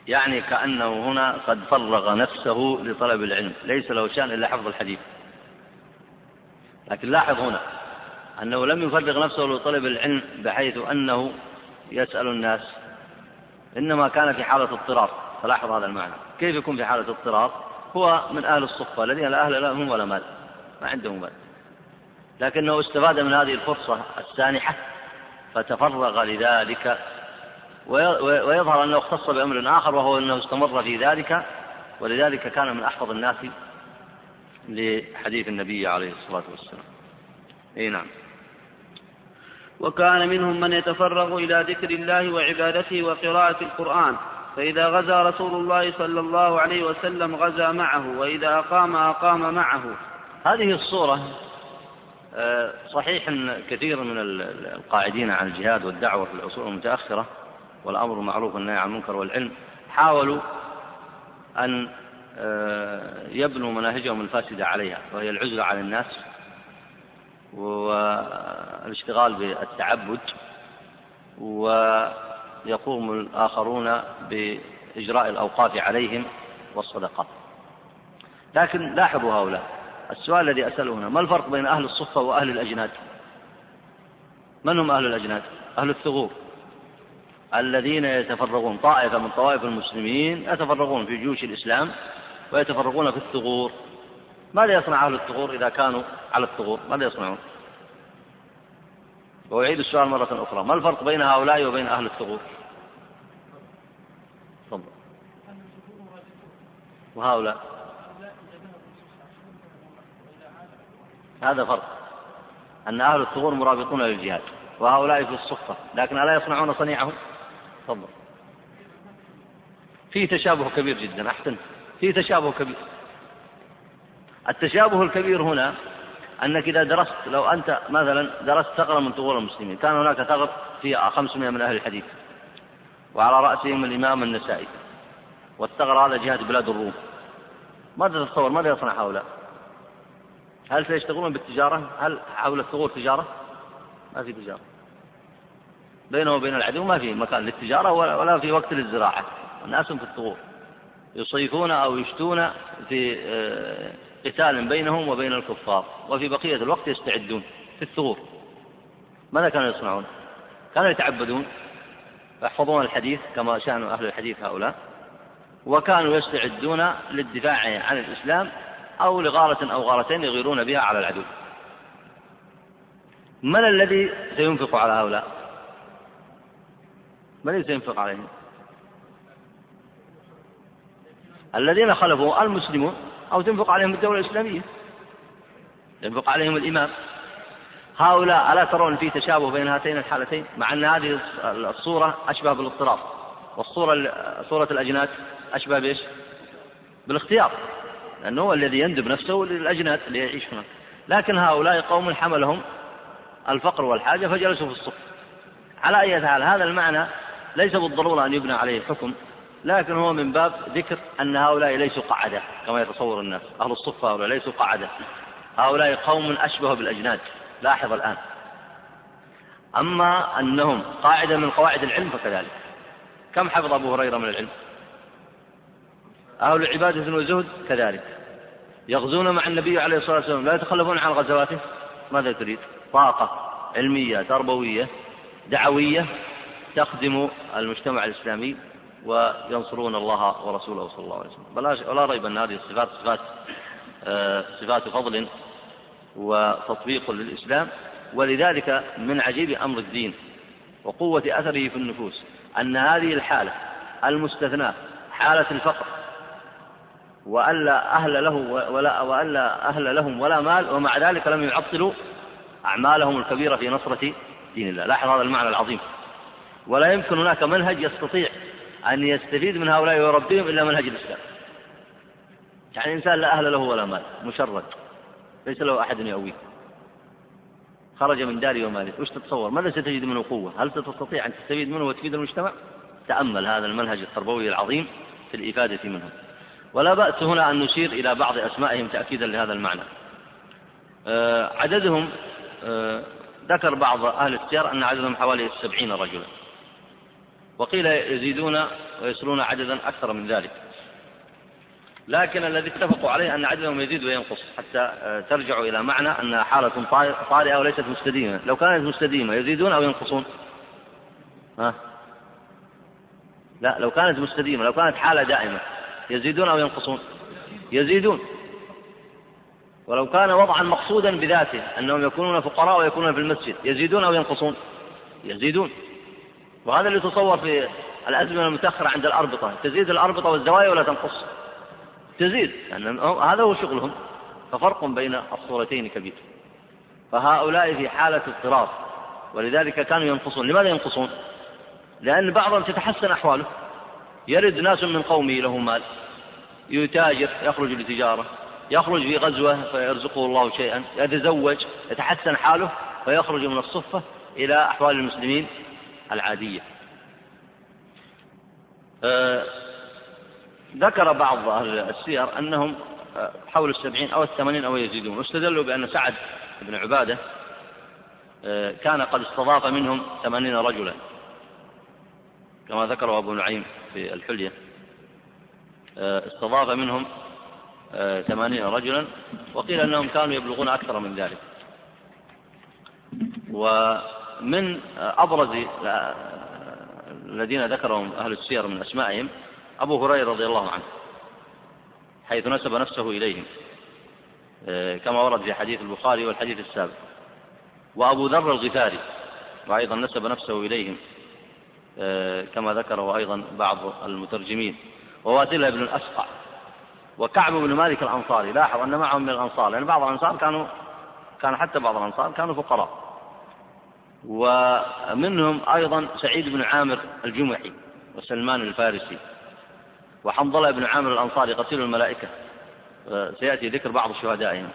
يعني كأنه هنا قد فرغ نفسه لطلب العلم. ليس له شأن إلا حفظ الحديث. لكن لاحظ هنا أنه لم يفرغ نفسه لطلب العلم بحيث أنه يسأل الناس. إنما كان في حالة اضطرار فلاحظ هذا المعنى. كيف يكون في حالة اضطرار هو من أهل الصفة. الذين لا أهل لهم ولا مال. ما عندهم مال. لكنه استفاد من هذه الفرصة السانحة. فتفرغ لذلك ويظهر أنه اختص بأمر آخر وهو أنه استمر في ذلك ولذلك كان من أحفظ الناس لحديث النبي عليه الصلاة والسلام. أي نعم. وكان منهم من يتفرغ إلى ذكر الله وعبادته وقراءة القرآن فإذا غزا رسول الله صلى الله عليه وسلم غزا معه وإذا أقام أقام معه. هذه الصورة آه، صحيح أن كثير من القاعدين عن الجهاد والدعوة في العصور المتأخرة والأمر بالمعروف والنهي عن المنكر والعلم. حاولوا أن آه، يبنوا مناهجهم الفاسدة عليها وهي العزلة عن الناس والاشتغال بالتعبد ويقوم الآخرون بإجراء الأوقاف عليهم والصدقات. لكن لاحظوا هؤلاء السؤال الذي أسأله هنا ما الفرق بين أهل الصفة وأهل الأجناد؟ من هم أهل الأجناد؟ أهل الثغور. الذين يتفرغون طائفة من طوائف المسلمين يتفرغون في جيوش الإسلام ويتفرغون في الثغور. ماذا يصنع أهل الثغور إذا كانوا على الثغور؟ ماذا يصنعون؟ وأعيد السؤال مرة أخرى ما الفرق بين هؤلاء وبين أهل الثغور؟ تفضل. وهؤلاء؟ هذا فرق أن أهل الثغور مرابطون للجهاد وهؤلاء في الصفة لكن ألا يصنعون صنيعهم؟ تفضل في تشابه كبير جدا أحسنت في تشابه كبير. التشابه الكبير هنا أنك إذا درست لو أنت مثلا درست ثغرة من ثغور المسلمين كان هناك ثغر في 500 من أهل الحديث وعلى رأسهم الإمام النسائي والثغر هذا جهة بلاد الروم. ماذا تتصور؟ ماذا يصنع هؤلاء؟ هل سيشتغلون بالتجارة؟ هل حول الثغور تجارة؟ ما في تجارة. بينه وبين العدو ما في مكان للتجارة ولا في وقت للزراعة. الناس في الثغور يصيفون أو يشتون في آه، قتال بينهم وبين الكفار. وفي بقية الوقت يستعدون في الثغور. ماذا كانوا يصنعون؟ كانوا يتعبدون. ويحفظون الحديث كما شأن أهل الحديث هؤلاء. وكانوا يستعدون للدفاع عن الإسلام أو لغارة أو غارتين يغيرون بها على العدو. من الذي سينفق على هؤلاء؟ من الذي سينفق عليهم الذين خلفوا المسلمون أو تنفق عليهم الدولة الإسلامية. ينفق عليهم الإمام. هؤلاء ألا ترون في تشابه بين هاتين الحالتين؟ مع أن هذه الصورة أشبه بالاضطراب. والصورة صورة الأجناد أشبه بإيش؟ بالاختيار. لأنه هو الذي يندب نفسه للأجناد اللي يعيش هناك. لكن هؤلاء قوم حملهم الفقر والحاجة فجلسوا في الصف. على أي حال هذا المعنى ليس بالضرورة أن يبنى عليه حكم لكن هو من باب ذكر أن هؤلاء ليسوا قعدة كما يتصور الناس أهل الصفة هؤلاء ليسوا قعدة. هؤلاء قوم أشبه بالأجناد لاحظ الآن. أما أنهم قاعدة من قواعد العلم فكذلك. كم حفظ أبو هريرة من العلم؟ أهل عبادة وزهد كذلك. يغزون مع النبي عليه الصلاة والسلام لا يتخلفون عن غزواته؟ ماذا تريد؟ طاقة علمية تربوية دعوية تخدم المجتمع الإسلامي وينصرون الله ورسوله صلى الله عليه وسلم. ولا ريب أن هذه الصفات صفات آه، صفات فضل وتطبيق للإسلام ولذلك من عجيب أمر الدين وقوة أثره في النفوس أن هذه الحالة المستثناة حالة الفقر وألا أهل له ولا وألا أهل لهم ولا مال ومع ذلك لم يعطلوا أعمالهم الكبيرة في نصرة دين الله. لاحظ هذا المعنى العظيم. ولا يمكن هناك منهج يستطيع أن يستفيد من هؤلاء ويربيهم إلا منهج الإسلام. يعني إنسان لا أهل له ولا مال مشرد ليس له أحد يؤويه. خرج من داره وماله وش تتصور؟ ماذا ستجد منه قوة؟ هل ستستطيع أن تستفيد منه وتفيد المجتمع؟ تأمل هذا المنهج التربوي العظيم في الإفادة منهم ولا بأس هنا أن نشير إلى بعض أسمائهم تأكيدا لهذا المعنى. آه، عددهم آه، ذكر بعض أهل السير أن عددهم حوالي السبعين رجلا. وقيل يزيدون ويصلون عددا أكثر من ذلك. لكن الذي اتفقوا عليه أن عددهم يزيد وينقص حتى آه، ترجعوا إلى معنى أن حالة طارئة وليست مستديمة. لو كانت مستديمة يزيدون أو ينقصون؟ ها؟ لا لو كانت مستديمة لو كانت حالة دائمة يزيدون أو ينقصون؟ يزيدون. ولو كان وضعا مقصودا بذاته أنهم يكونون فقراء ويكونون في المسجد يزيدون أو ينقصون؟ يزيدون. وهذا اللي يتصور في الأزمنة المتأخرة عند الأربطة. تزيد الأربطة والزوايا ولا تنقص؟ تزيد لأن هذا هو شغلهم. ففرق بين الصورتين كبير. فهؤلاء في حالة اضطراب. ولذلك كانوا ينقصون. لماذا ينقصون؟ لأن بعضهم تتحسن أحواله. يرد ناس من قومه له مال. يتاجر يخرج لتجارة. يخرج في غزوة فيرزقه الله شيئا. يتزوج يتحسن حاله فيخرج من الصفة إلى أحوال المسلمين. العادية. أه ذكر بعض أهل السير أنهم آه، حول السبعين أو الثمانين أو يزيدون واستدلوا بأن سعد بن عبادة آه، كان قد استضاف منهم ثمانين رجلا كما ذكره أبو نعيم في الحلية. آه، استضاف منهم ثمانين رجلا وقيل أنهم كانوا يبلغون أكثر من ذلك. ومن أبرز الذين ذكرهم أهل السير من أسمائهم أبو هريرة رضي الله عنه حيث نسب نفسه إليهم آه، كما ورد في حديث البخاري والحديث السابق. وأبو ذر الغفاري وأيضا نسب نفسه إليهم آه، كما ذكره أيضا بعض المترجمين. وواسلة بن الأسقع وكعب بن مالك الأنصاري لاحظ أن معهم من الأنصار لأن يعني بعض الأنصار كانوا كان حتى بعض الأنصار كانوا فقراء. ومنهم أيضا سعيد بن عامر الجمحي وسلمان الفارسي وحنظلة بن عامر الأنصاري قتيل الملائكة. سيأتي ذكر بعض شهدائهم.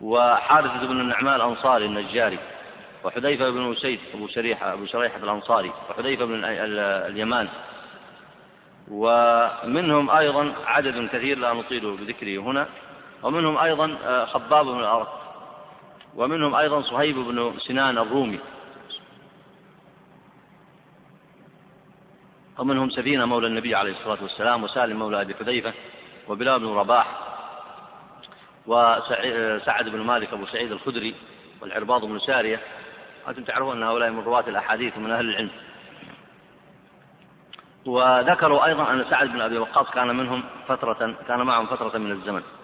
وحارثة بن النعمان الأنصاري النجاري وحذيفة بن أسيد أبو شريحة أبو شريحة الأنصاري وحذيفة بن اليمان. ومنهم أيضا عدد كثير لا نطيل بذكره هنا. ومنهم أيضا آه، خباب بن الأرض. ومنهم أيضا صهيب بن سنان الرومي. ومنهم سفينة مولى النبي عليه الصلاة والسلام وسالم مولى أبي حذيفة وبلال بن رباح وسعد بن مالك أبو سعيد الخدري والعرباض بن سارية. أنتم تعرفون أن هؤلاء من رواة الأحاديث ومن أهل العلم. وذكروا أيضا أن سعد بن أبي وقاص كان منهم فترة كان معهم فترة من الزمن. آه،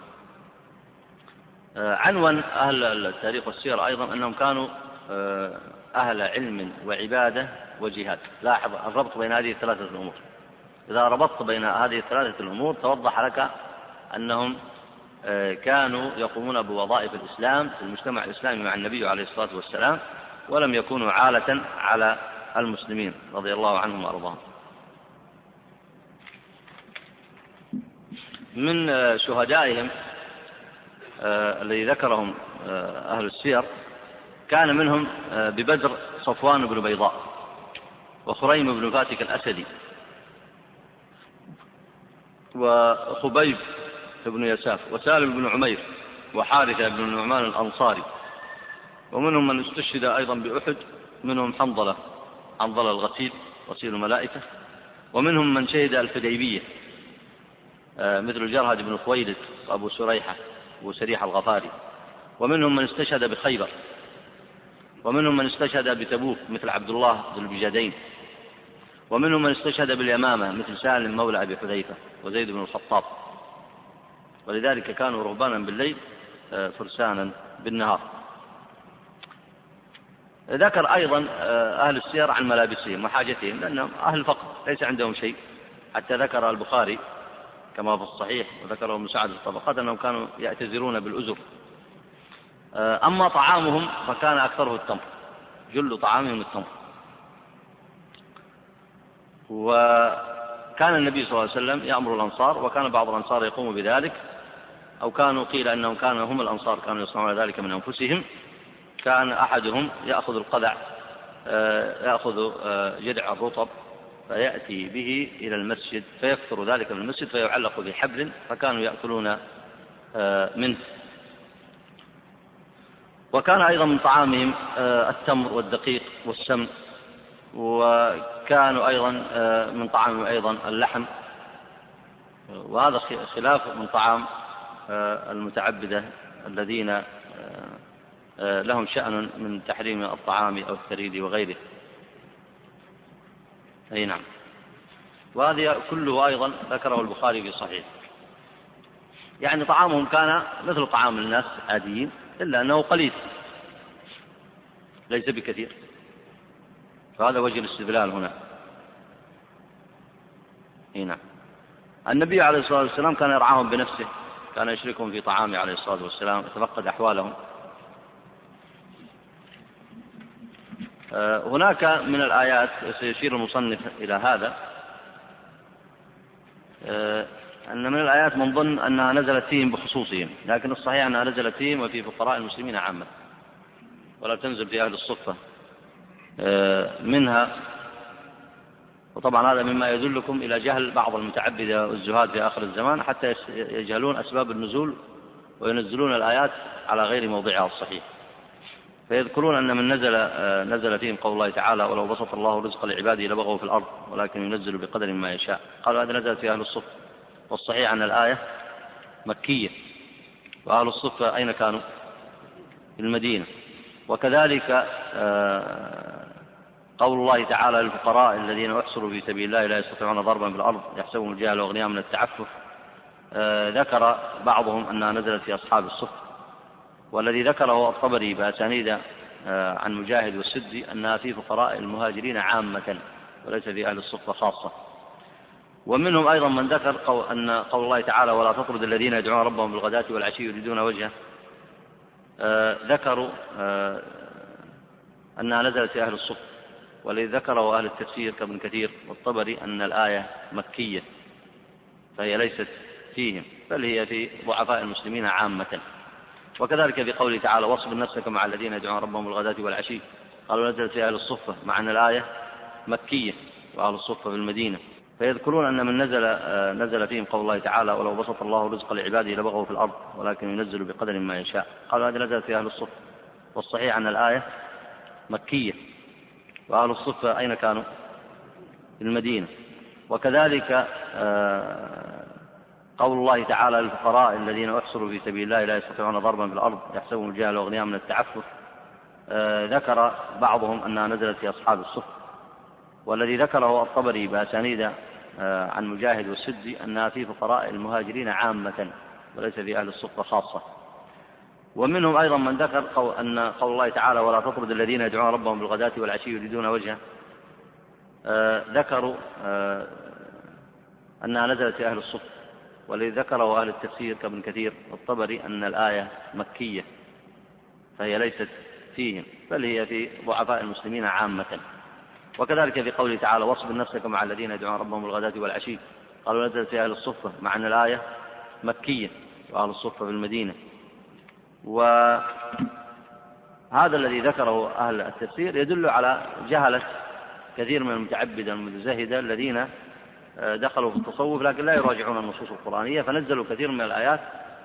عنون أهل التاريخ والسير أيضا أنهم كانوا آه، أهل علم وعبادة وجهاد. لاحظ الربط بين هذه الثلاثة الأمور. إذا ربطت بين هذه الثلاثة الأمور توضح لك أنهم آه، كانوا يقومون بوظائف الإسلام في المجتمع الإسلامي مع النبي عليه الصلاة والسلام ولم يكونوا عالة على المسلمين رضي الله عنهم وأرضاهم. من آه، شهدائهم الذي ذكرهم أهل السير كان منهم ببدر صفوان بن بيضاء وخريم بن فاتك الأسدي وخبيب بن يساف وسالم بن عمير وحارثة بن النعمان الأنصاري. ومنهم من استشهد أيضا بأحد منهم حنظلة حنظلة الغسيل غسيل الملائكة. ومنهم من شهد الحديبية آه، مثل الجرهد بن خويلد وأبو سريحة. أبو سريح الغفاري. ومنهم من استشهد بخيبر. ومنهم من استشهد بتبوك مثل عبد الله ذو البجادين. ومنهم من استشهد باليمامة مثل سالم مولى أبي حذيفة وزيد بن الخطاب. ولذلك كانوا رهبانا بالليل آه، فرسانا بالنهار. ذكر أيضا آه، أهل السير عن ملابسهم وحاجتهم لأنهم أهل فقر ليس عندهم شيء. حتى ذكر البخاري كما في الصحيح وذكره ابن سعد الطبقات أنهم كانوا يعتذرون بالأزر. آه، أما طعامهم فكان أكثره التمر جل طعامهم التمر. وكان النبي صلى الله عليه وسلم يأمر الأنصار وكان بعض الأنصار يقوم بذلك أو كانوا قيل أنهم كانوا هم الأنصار كانوا يصنعون ذلك من أنفسهم. كان أحدهم يأخذ القذع آه، يأخذ آه، جدع الرطب فيأتي به إلى المسجد فيكثر ذلك من المسجد فيعلق بحبل فكانوا يأكلون آه، منه. وكان أيضا من طعامهم التمر والدقيق والسمن وكانوا أيضا آه، من طعامهم أيضا اللحم. وهذا خلاف من طعام آه، المتعبدة الذين آه، لهم شأن من تحريم الطعام أو الثريد وغيره. أي نعم. وهذه كله أيضا ذكره البخاري في صحيح. يعني طعامهم كان مثل طعام الناس عاديين إلا أنه قليل. ليس بكثير. فهذا وجه الاستدلال هنا. أي نعم. النبي عليه الصلاة والسلام كان يرعاهم بنفسه كان يشركهم في طعامه عليه الصلاة والسلام يتفقد أحوالهم آه، هناك من الآيات سيشير المصنف إلى هذا. آه، أن من الآيات من ظن أنها نزلت فيهم بخصوصهم لكن الصحيح أنها نزلت فيهم وفي فقراء المسلمين عامة. ولا تنزل في أهل الصفة آه، منها وطبعا هذا مما يدلكم إلى جهل بعض المتعبدة والزهاد في آخر الزمان حتى يجهلون أسباب النزول وينزلون الآيات على غير موضعها الصحيح. فيذكرون أن من نزل آه، نزل فيهم قول الله تعالى ولو بسط الله رزق لعباده لبغوا في الأرض ولكن ينزل بقدر ما يشاء. قالوا هذا نزل في أهل الصف والصحيح أن الآية مكية. وأهل الصفة أين كانوا؟ في المدينة. وكذلك آه، قول الله تعالى للفقراء الذين أحصروا في سبيل الله لا يستطيعون ضربا في الأرض يحسبهم الجهل وأغنياء من التعفف. آه، ذكر بعضهم أنها نزلت في أصحاب الصف. والذي ذكره الطبري بأسانيد آه، عن مجاهد والسدي أنها في فقراء المهاجرين عامة وليس في أهل الصفة خاصة. ومنهم أيضا من ذكر أن قول الله تعالى ولا تطرد الذين يدعون ربهم بالغداة والعشي يريدون وجهه. آه، ذكروا أنها نزلت في أهل الصف والذي ذكره أهل التفسير كابن كثير والطبري أن الآية مكية فهي ليست فيهم بل هي في ضعفاء المسلمين عامة. وكذلك في قوله تعالى واصبر نفسك مع الذين يدعون ربهم بالغداة والعشي. قالوا نزلت في أهل الصفة مع أن الآية مكية وأهل الصفة في المدينة. فيذكرون أن من نزل نزل فيهم قول الله تعالى ولو بسط الله الرزق لعباده لبغوا في الأرض ولكن ينزل بقدر ما يشاء. قالوا هذه نزلت في أهل الصفة. والصحيح أن الآية مكية وأهل الصفة أين كانوا؟ في المدينة. وكذلك آه، قول الله تعالى للفقراء الذين أحصروا في سبيل الله لا يستطيعون ضربا في الأرض يحسبهم الجهل وأغنياء من التعفف. آه، ذكر بعضهم أنها نزلت في أصحاب الصف والذي ذكره الطبري بأسانيد آه، عن مجاهد والسدي أنها في فقراء المهاجرين عامة وليس في أهل الصفه خاصة. ومنهم أيضا من ذكر أن قول الله تعالى ولا تطرد الذين يدعون ربهم بالغداة والعشي يريدون وجهه. آه ذكروا أنها نزلت في أهل الصف والذي ذكره أهل التفسير كابن كثير والطبري أن الآية مكية فهي ليست فيهم بل هي في ضعفاء المسلمين عامة. وكذلك في قوله تعالى واصبر نفسك مع الذين يدعون ربهم بالغداة والعشي قالوا نزلت في أهل الصفة مع أن الآية مكية وأهل الصفة في المدينة. وهذا الذي ذكره أهل التفسير يدل على جهلة كثير من المتعبدة المتزهدة الذين دخلوا في التصوف لكن لا يراجعون النصوص القرآنية فنزلوا كثير من الآيات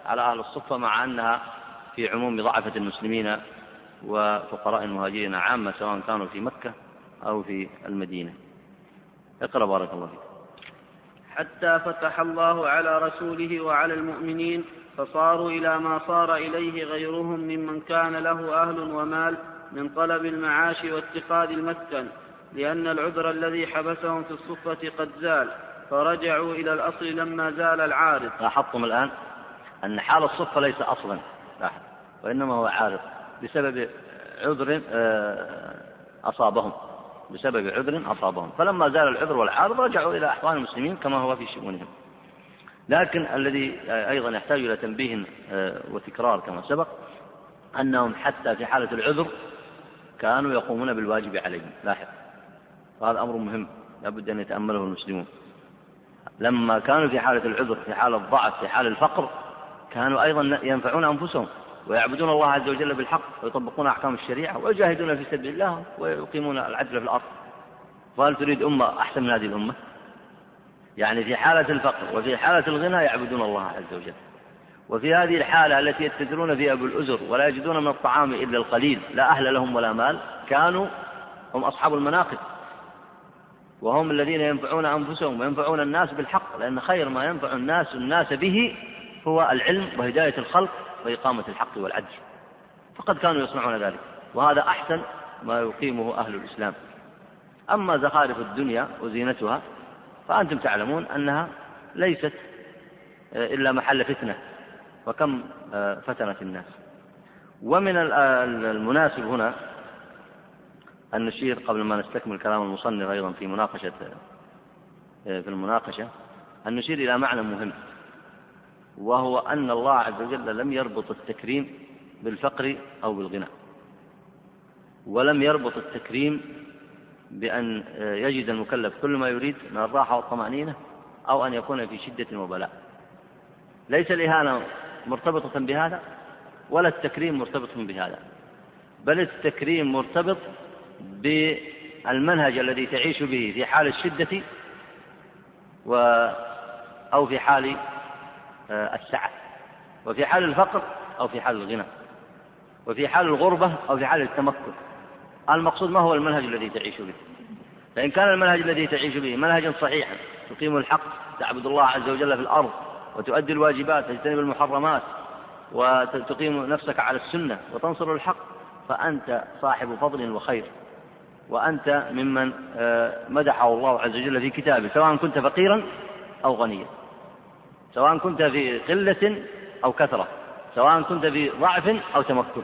على أهل الصفة مع أنها في عموم ضعفة المسلمين وفقراء المهاجرين عامة سواء كانوا في مكة أو في المدينة. اقرأ بارك الله فيك. حتى فتح الله على رسوله وعلى المؤمنين فصاروا إلى ما صار إليه غيرهم ممن كان له أهل ومال من طلب المعاش واتخاذ المسكن. لأن العذر الذي حبسهم في الصفة قد زال فرجعوا إلى الأصل لما زال العارض. لاحظتم الآن أن حال الصفة ليس أصلا. لاحظ وإنما هو عارض بسبب عذر آه، أصابهم. بسبب عذر أصابهم. فلما زال العذر والعارض رجعوا إلى أحوال المسلمين كما هو في شؤونهم. لكن الذي أيضا يحتاج إلى تنبيه آه، وتكرار كما سبق أنهم حتى في حالة العذر كانوا يقومون بالواجب عليهم. لاحظ. وهذا أمر مهم. لابد أن يتأمله المسلمون. لما كانوا في حالة العذر في حالة الضعف في حالة الفقر كانوا أيضا ينفعون أنفسهم ويعبدون الله عز وجل بالحق ويطبقون أحكام الشريعة ويجاهدون في سبيل الله ويقيمون العدل في الأرض. فهل تريد أمة أحسن من هذه الأمة؟ يعني في حالة الفقر وفي حالة الغنى يعبدون الله عز وجل. وفي هذه الحالة التي يتجرون فيها بالأزر ولا يجدون من الطعام إلا القليل لا أهل لهم ولا مال كانوا هم أصحاب المناقب. وهم الذين ينفعون أنفسهم وينفعون الناس بالحق لأن خير ما ينفع الناس الناس به هو العلم وهداية الخلق وإقامة الحق والعدل. فقد كانوا يصنعون ذلك وهذا أحسن ما يقيمه أهل الإسلام. أما زخارف الدنيا وزينتها فأنتم تعلمون أنها ليست آه، إلا محل فتنة. وكم آه، فتنت الناس. ومن المناسب هنا أن نشير قبل ما نستكمل كلام المصنف أيضا في مناقشة آه، في المناقشة أن نشير إلى معنى مهم وهو أن الله عز وجل لم يربط التكريم بالفقر أو بالغنى ولم يربط التكريم بأن يجد المكلف كل ما يريد من الراحة والطمأنينة أو أن يكون في شدة وبلاء. ليس الإهانة مرتبطة بهذا ولا التكريم مرتبط بهذا بل التكريم مرتبط بالمنهج الذي تعيش به في حال الشدة و أو في حال آه، السعة وفي حال الفقر أو في حال الغنى وفي حال الغربة أو في حال التمكن. المقصود ما هو المنهج الذي تعيش به؟ فإن كان المنهج الذي تعيش به منهجا صحيحا تقيم الحق تعبد الله عز وجل في الأرض وتؤدي الواجبات وتجتنب المحرمات وتقيم نفسك على السنة وتنصر الحق فأنت صاحب فضل وخير. وأنت ممن آه، مدحه الله عز وجل في كتابه سواء كنت فقيرا أو غنيا. سواء كنت في قلة أو كثرة. سواء كنت في ضعف أو تمكن.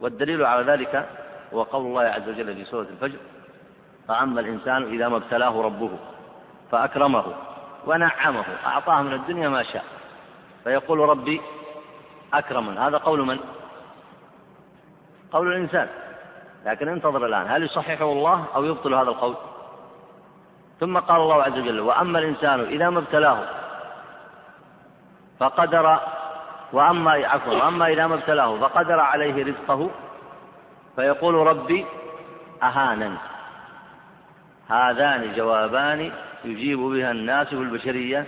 والدليل على ذلك هو قول الله عز وجل في سورة الفجر فأما الإنسان إذا ما ابتلاه ربه فأكرمه ونعمه أعطاه من الدنيا ما شاء. فيقول ربي أكرمن. هذا قول من؟ قول الإنسان. لكن انتظر الآن. هل يصححه الله أو يبطل هذا القول؟ ثم قال الله عز وجل وأما الإنسان إذا ما ابتلاه فقدر وأما عفوا وأما إذا ما ابتلاه فقدر عليه رزقه فيقول ربي أهانا. هذان جوابان يجيب بها الناس في البشرية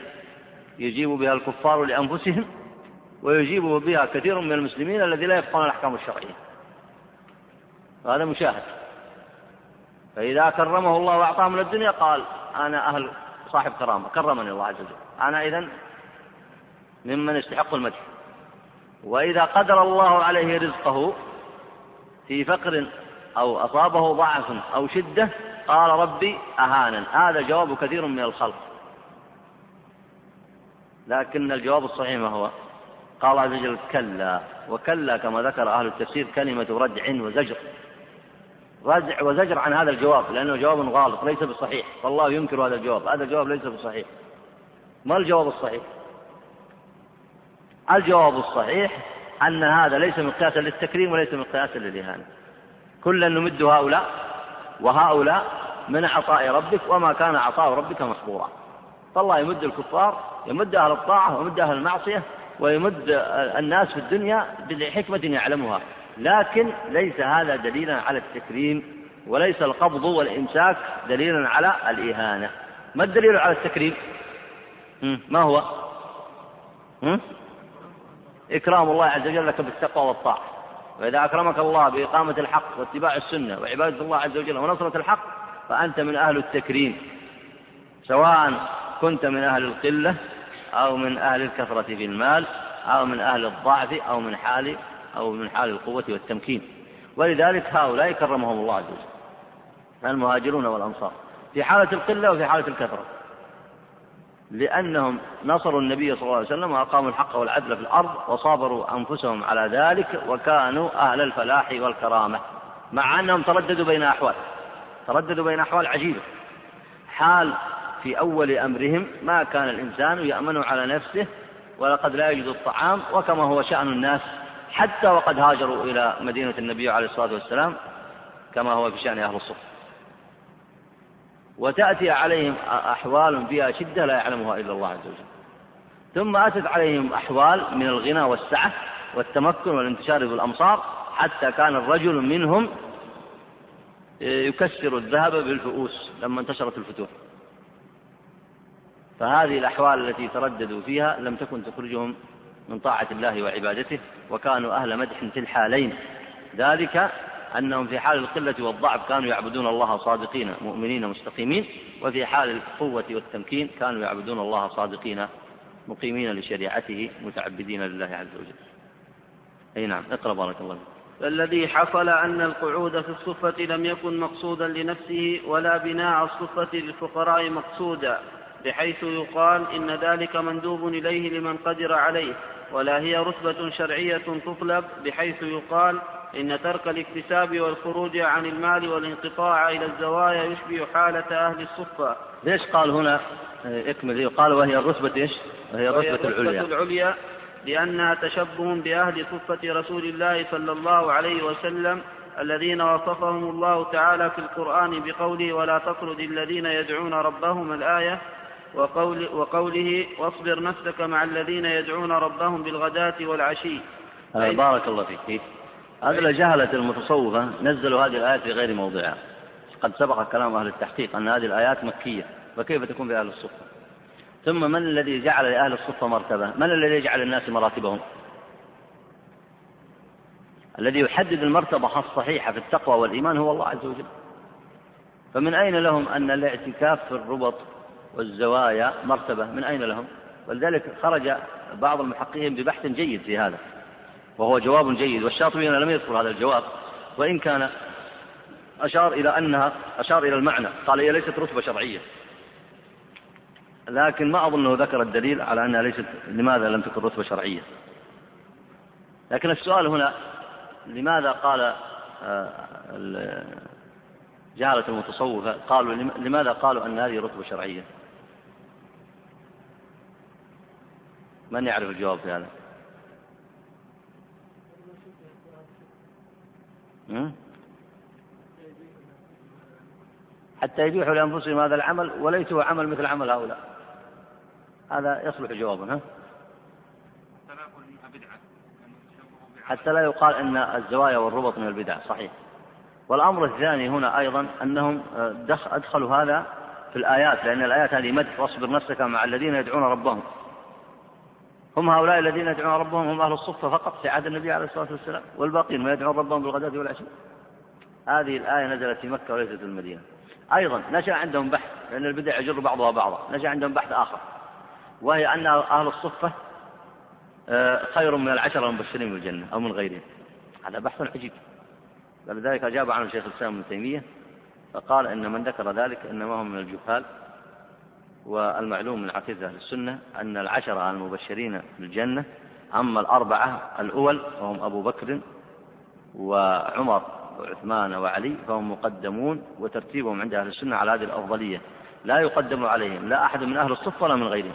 يجيب بها الكفار لأنفسهم ويجيب بها كثير من المسلمين الذي لا يفقهون الأحكام الشرعية. هذا مشاهد. فإذا كرمه الله وأعطاه من الدنيا قال أنا أهل صاحب كرامة كرمني الله عز وجل. أنا إذا ممن يستحق المدح. وإذا قدر الله عليه رزقه في فقر أو أصابه ضعف أو شدة قال ربي أهانا هذا جواب كثير من الخلق. لكن الجواب الصحيح ما هو؟ قال عز وجل كلا وكلا كما ذكر أهل التفسير كلمة ردع وزجر. ردع وزجر عن هذا الجواب لأنه جواب غالط ليس بالصحيح فالله ينكر هذا الجواب. هذا الجواب ليس بالصحيح ما الجواب الصحيح؟ الجواب الصحيح أن هذا ليس مقياسا للتكريم وليس مقياسا للإهانة. كلا نمد هؤلاء وهؤلاء من عطاء ربك وما كان عطاء ربك مصبورا. فالله يمد الكفار يمد أهل الطاعة ويمد أهل المعصية ويمد الناس في الدنيا بحكمة يعلمها. لكن ليس هذا دليلا على التكريم وليس القبض والإمساك دليلا على الإهانة. ما الدليل على التكريم؟ ما هو؟ إكرام الله عز وجل لك بالتقوى والطاعة. وإذا أكرمك الله بإقامة الحق واتباع السنة وعبادة الله عز وجل ونصرة الحق فأنت من أهل التكريم. سواء كنت من أهل القلة أو من أهل الكثرة في المال أو من أهل الضعف أو من حال أو من حال القوة والتمكين. ولذلك هؤلاء كرمهم الله عز وجل. المهاجرون والأنصار. في حالة القلة وفي حالة الكثرة لأنهم نصروا النبي صلى الله عليه وسلم وأقاموا الحق والعدل في الأرض وصابروا أنفسهم على ذلك وكانوا أهل الفلاح والكرامة. مع أنهم ترددوا بين أحوال. ترددوا بين أحوال عجيبة. حال في أول أمرهم ما كان الإنسان يأمن على نفسه ولقد لا يجد الطعام وكما هو شأن الناس. حتى وقد هاجروا إلى مدينة النبي عليه الصلاة والسلام كما هو في شأن أهل الصف وتأتي عليهم أحوال فيها شدة لا يعلمها إلا الله عز وجل. ثم أتت عليهم أحوال من الغنى والسعة والتمكن والانتشار في الأمصار حتى كان الرجل منهم يكسر الذهب بالفؤوس لما انتشرت الفتوح. فهذه الأحوال التي ترددوا فيها لم تكن تخرجهم من طاعة الله وعبادته وكانوا أهل مدح في الحالين. ذلك أنهم في حال القلة والضعف كانوا يعبدون الله صادقين مؤمنين مستقيمين وفي حال القوة والتمكين كانوا يعبدون الله صادقين مقيمين لشريعته متعبدين لله عز وجل. أي نعم اقرأ بارك الله فالذي حصل أن القعود في الصفة لم يكن مقصودا لنفسه ولا بناء الصفة للفقراء مقصودا بحيث يقال إن ذلك مندوب إليه لمن قدر عليه. ولا هي رتبة شرعية تطلب بحيث يقال إن ترك الاكتساب والخروج عن المال والانقطاع إلى الزوايا يشبه حالة أهل الصفة. ليش قال هنا؟ اكمل. قال وهي الرتبة إيش؟ وهي الرتبة العليا. العليا لأنها تشبه بأهل صفة رسول الله صلى الله عليه وسلم الذين وصفهم الله تعالى في القرآن بقوله ولا تطرد الذين يدعون ربهم الآية وقول وقوله واصبر نفسك مع الذين يدعون ربهم بالغداة والعشي. بارك الله فيك. هذا جهلة المتصوفة نزلوا هذه الآيات في غير موضعها. قد سبق كلام أهل التحقيق أن هذه الآيات مكية. فكيف تكون في أهل الصفة؟ ثم من الذي جعل لأهل الصفة مرتبة؟ من الذي يجعل الناس مراتبهم؟ الذي يحدد المرتبة الصحيحة في التقوى والإيمان هو الله عز وجل. فمن أين لهم أن الاعتكاف في الربط والزوايا مرتبة من أين لهم؟ ولذلك خرج بعض المحققين ببحث جيد في هذا وهو جواب جيد والشاطبي لم يذكر هذا الجواب وإن كان أشار إلى أنها أشار إلى المعنى قال هي ليست رتبة شرعية. لكن ما أظنه ذكر الدليل على أنها ليست لماذا لم تكن رتبة شرعية. لكن السؤال هنا لماذا قال آه، جهلة المتصوفة؟ قالوا لماذا قالوا أن هذه رتبة شرعية؟ من يعرف الجواب في هذا. حتى يبيحوا لأنفسهم هذا العمل وليس هو عمل مثل عمل هؤلاء. هذا يصلح جوابا ها؟ حتى لا يقال أن الزوايا والربط من البدع صحيح. والأمر الثاني هنا أيضا أنهم آه، أدخلوا هذا في الآيات لأن الآيات هذه مدح واصبر نفسك مع الذين يدعون ربهم. هم هؤلاء الذين يدعون ربهم هم أهل الصفة فقط في عهد النبي عليه الصلاة والسلام والباقين ما يدعون ربهم بالغداة والعشي هذه الآية نزلت في مكة وليست في المدينة. أيضا نشأ عندهم بحث لأن البدع يجر بعضها بعضا. نشأ عندهم بحث آخر وهي أن أهل الصفة آه، خير من العشرة المبشرين بالجنة أو من غيرهم. هذا بحث عجيب. فلذلك أجاب عنه شيخ الإسلام ابن تيمية فقال إن من ذكر ذلك إنما هم من الجهال. والمعلوم من عقيدة أهل السنة أن العشرة المبشرين بالجنة أما الأربعة الأول وهم أبو بكر وعمر وعثمان وعلي فهم مقدمون وترتيبهم عند أهل السنة على هذه الأفضلية. لا يقدم عليهم لا أحد من أهل الصف ولا من غيرهم.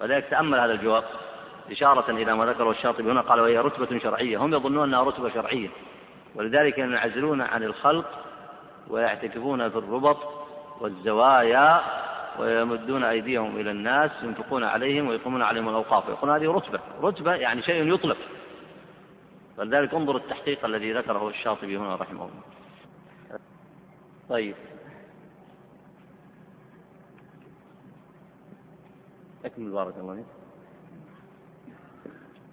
ولذلك تأمل هذا الجواب إشارة إلى ما ذكره الشاطبي هنا قال وهي رتبة شرعية. هم يظنون أنها رتبة شرعية ولذلك ينعزلون عن الخلق ويعتكفون في الربط والزوايا ويمدون أيديهم إلى الناس ينفقون عليهم ويقومون عليهم الأوقاف. يقولون هذه رتبة. رتبة يعني شيء يطلب ولذلك انظر التحقيق الذي ذكره الشاطبي هنا رحمه الله. طيب. أكمل بارك الله فيك.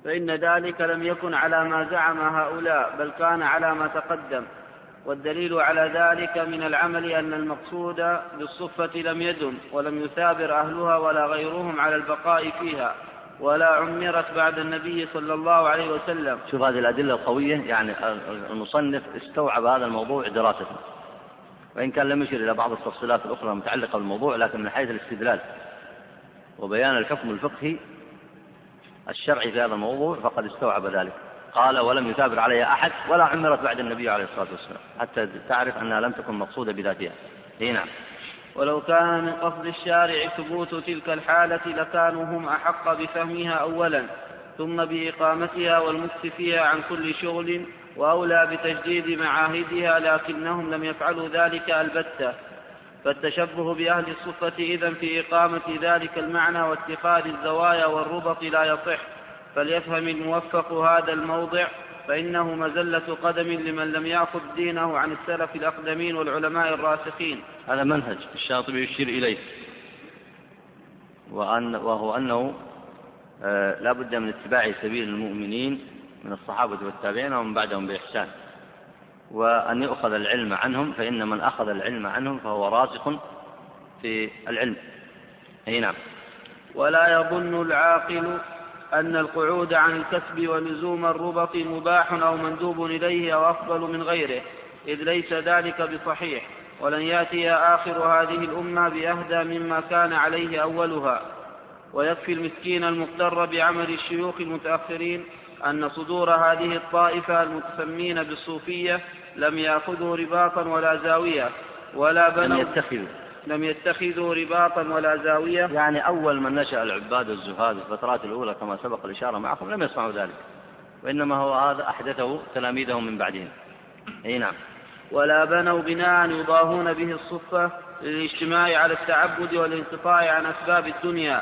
فإن ذلك لم يكن على ما زعم هؤلاء بل كان على ما تقدم. والدليل على ذلك من العمل أن المقصود بالصفة لم يدن ولم يثابر أهلها ولا غيرهم على البقاء فيها ولا عمرت بعد النبي صلى الله عليه وسلم. شوف هذه الأدلة القوية يعني المصنف استوعب هذا الموضوع دراسة. وإن كان لم يشر إلى بعض التفصيلات الأخرى المتعلقة بالموضوع لكن من حيث الاستدلال وبيان الحكم الفقهي الشرعي في هذا الموضوع فقد استوعب ذلك. قال ولم يثابر عليها أحد ولا عمرت بعد النبي عليه الصلاة والسلام. حتى تعرف أنها لم تكن مقصودة بذاتها. إي نعم. ولو كان من قصد الشارع ثبوت تلك الحالة لكانوا هم أحق بفهمها أولا ثم بإقامتها والمكث فيها عن كل شغل وأولى بتجديد معاهدها لكنهم لم يفعلوا ذلك البتة. فالتشبه بأهل الصفة إذا في إقامة ذلك المعنى واتخاذ الزوايا والربط لا يصح. فليفهم الموفق هذا الموضع فإنه مزلة قدم لمن لم يأخذ دينه عن السلف الأقدمين والعلماء الراسخين. هذا منهج الشاطبي يشير إليه. وأن وهو أنه آه، لا بد من اتباع سبيل المؤمنين من الصحابة والتابعين ومن بعدهم بإحسان. وأن يؤخذ العلم عنهم فإن من أخذ العلم عنهم فهو راسخ في العلم. أي نعم. ولا يظن العاقل أن القعود عن الكسب ولزوم الربط مباح أو مندوب إليه أو أفضل من غيره إذ ليس ذلك بصحيح ولن يأتي آخر هذه الأمة بأهدى مما كان عليه أولها. ويكفي المسكين المغتر بعمل الشيوخ المتأخرين أن صدور هذه الطائفة المتسمين بالصوفية لم يأخذوا رباطا ولا زاوية ولا بنوا لم يتخذوا. لم يتخذوا رباطا ولا زاوية. يعني أول من نشأ العباد الزهاد في الفترات الأولى كما سبق الإشارة معكم لم يصنعوا ذلك وإنما هو هذا أحدثه تلاميذهم من بعدهم. أي نعم. ولا بنوا بناء يضاهون به الصفة للاجتماع على التعبد والانقطاع عن أسباب الدنيا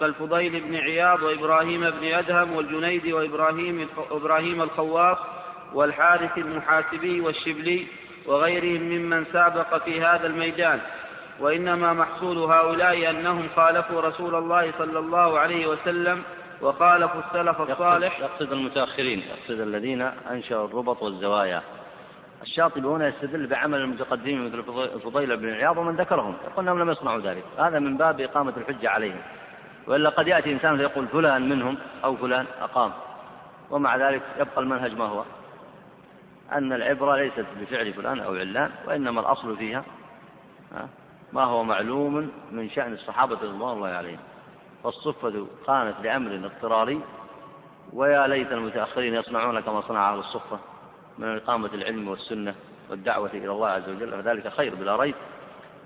كالفضيل بن عياض وإبراهيم بن أدهم والجنيد وإبراهيم إبراهيم الخواص والحارث المحاسبي والشبلي وغيرهم ممن سابق في هذا الميدان. وإنما محصول هؤلاء أنهم خالفوا رسول الله صلى الله عليه وسلم وخالفوا السلف الصالح. يقصد المتأخرين يقصد الذين أنشأوا الربط والزوايا. الشاطبي هنا يستدل بعمل المتقدمين مثل فضيل بن عياض ومن ذكرهم. يقول إنهم لم يصنعوا ذلك. هذا من باب إقامة الحجة عليهم. وإلا قد يأتي إنسان فيقول فلان منهم أو فلان أقام. ومع ذلك يبقى المنهج ما هو؟ أن العبرة ليست بفعل فلان أو علان وإنما الأصل فيها ما هو معلوم من شأن الصحابة رضوان الله عليهم. والصفه كانت لامر اضطراري ويا ليت المتأخرين يصنعون كما صنع أهل الصفة من إقامة العلم والسنة والدعوة إلى الله عز وجل فذلك خير بلا ريب.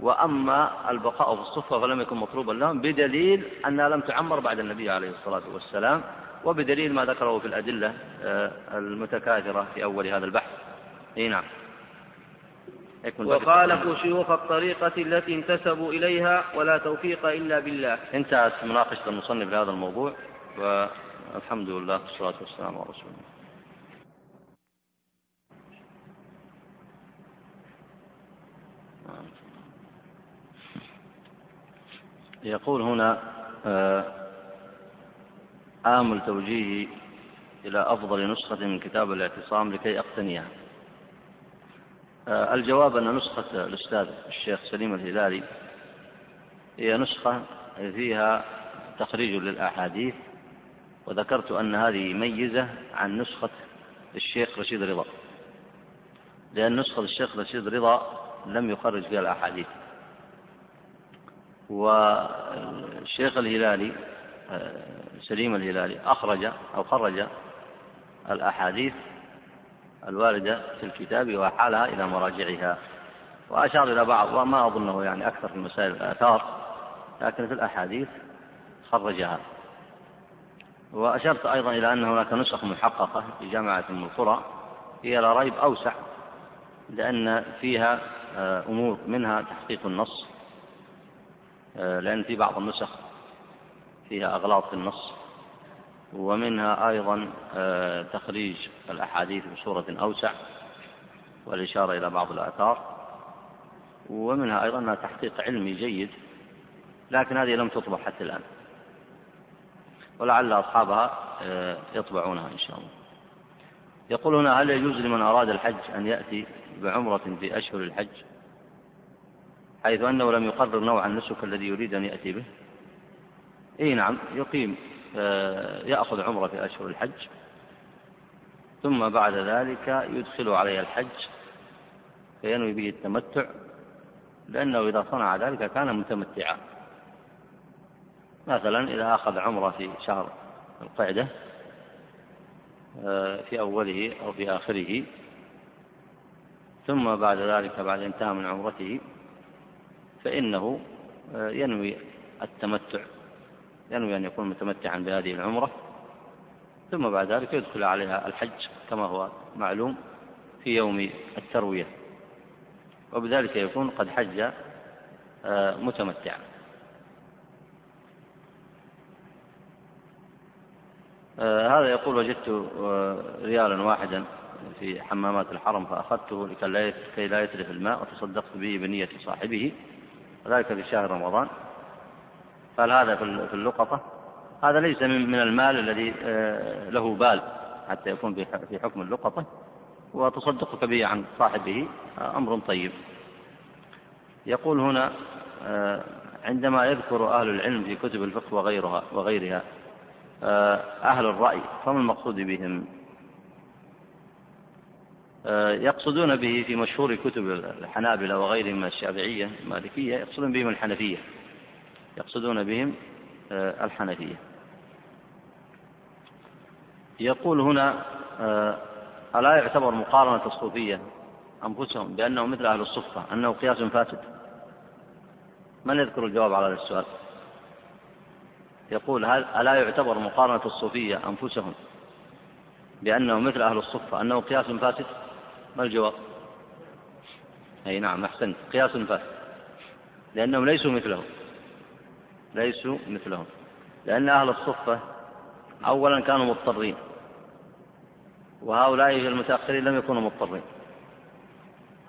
وأما البقاء في الصفة فلم يكن مطلوبا لهم بدليل أنها لم تعمر بعد النبي عليه الصلاة والسلام وبدليل ما ذكره في الأدلة آه، المتكاثرة في أول هذا البحث. أي نعم. وخالفوا شيوخ الطريقة التي انتسبوا إليها ولا توفيق إلا بالله. انتهت مناقشة المصنف لهذا الموضوع والحمد لله والصلاة والسلام على رسول الله. يقول هنا آه، آمل توجيهي إلى أفضل نسخة من كتاب الاعتصام لكي أقتنيها. الجواب أن نسخة الأستاذ الشيخ سليم الهلالي هي نسخة فيها تخريج للأحاديث وذكرت أن هذه ميزة عن نسخة الشيخ رشيد رضا. لأن نسخة الشيخ رشيد رضا لم يخرج فيها الأحاديث. والشيخ الهلالي آه، سليم الهلالي أخرج أو خرج الأحاديث الواردة في الكتاب وحالها إلى مراجعها. وأشار إلى بعض وما أظنه يعني أكثر في مسائل الآثار لكن في الأحاديث خرجها. وأشرت أيضا إلى أن هناك نسخ محققة في جامعة أم القرى هي لا ريب أوسع لأن فيها آه، أمور منها تحقيق النص آه، لأن في بعض النسخ فيها أغلاط في النص. ومنها أيضا آه، تخريج الأحاديث بصورة أوسع والإشارة إلى بعض الآثار ومنها أيضا تحقيق علمي جيد لكن هذه لم تطبع حتى الآن. ولعل أصحابها يطبعونها إن شاء الله. يقول هنا هل يجوز لمن أراد الحج أن يأتي بعمرة في أشهر الحج؟ حيث أنه لم يقرر نوع النسك الذي يريد أن يأتي به؟ إي نعم يقيم. آه، يأخذ عمرة في أشهر الحج ثم بعد ذلك يدخل عليه الحج فينوي به التمتع لأنه إذا صنع ذلك كان متمتعا. مثلا إذا أخذ عمرة في شهر القعدة آه، في أوله أو في آخره ثم بعد ذلك بعد انتهى من عمرته فإنه آه، ينوي التمتع. ينوي أن يكون متمتعا بهذه العمرة ثم بعد ذلك يدخل عليها الحج كما هو معلوم في يوم التروية وبذلك يكون قد حج آه، متمتعا. آه، هذا يقول وجدت ريالا واحدا في حمامات الحرم فأخذته لكي لا يتلف الماء وتصدقت به بنية صاحبه وذلك في شهر رمضان. قال هذا في اللقطة. هذا ليس من المال الذي آه، له بال حتى يكون في حكم اللقطة. وتصدقك به عن صاحبه آه، أمر طيب. يقول هنا آه، عندما يذكر أهل العلم في كتب الفقه وغيرها وغيرها أهل الرأي فما المقصود بهم؟ يقصدون به في مشهور كتب الحنابلة وغيرهم من الشافعية المالكية يقصدون بهم الحنفية. يقصدون بهم آه، الحنفية. يقول هنا آه، ألا يعتبر مقارنة الصوفية أنفسهم بأنهم مثل أهل الصفة أنه قياس فاسد؟ من يذكر الجواب على هذا السؤال؟ يقول هل ألا يعتبر مقارنة الصوفية أنفسهم بأنهم مثل أهل الصفة أنه قياس فاسد؟ ما الجواب؟ أي نعم أحسنت قياس فاسد لأنهم ليسوا مثلهم ليسوا مثلهم. لأن أهل الصفة أولا كانوا مضطرين وهؤلاء المتأخرين لم يكونوا مضطرين.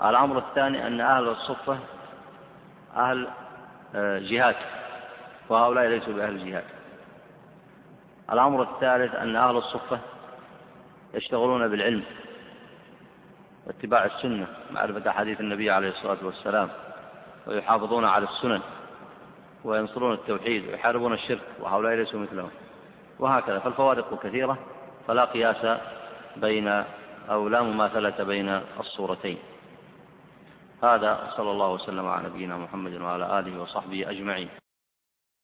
الأمر الثاني أن أهل الصفة أهل آه، جهاد وهؤلاء ليسوا بأهل جهاد. الأمر الثالث أن أهل الصفة يشتغلون بالعلم واتباع السنة معرفة أحاديث النبي عليه الصلاة والسلام ويحافظون على السنن. وينصرون التوحيد ويحاربون الشرك وهؤلاء ليسوا مثلهم. وهكذا فالفوارق كثيرة فلا قياس بين أو لا مماثلة بين الصورتين. هذا صلى الله وسلم على نبينا محمد وعلى آله وصحبه أجمعين.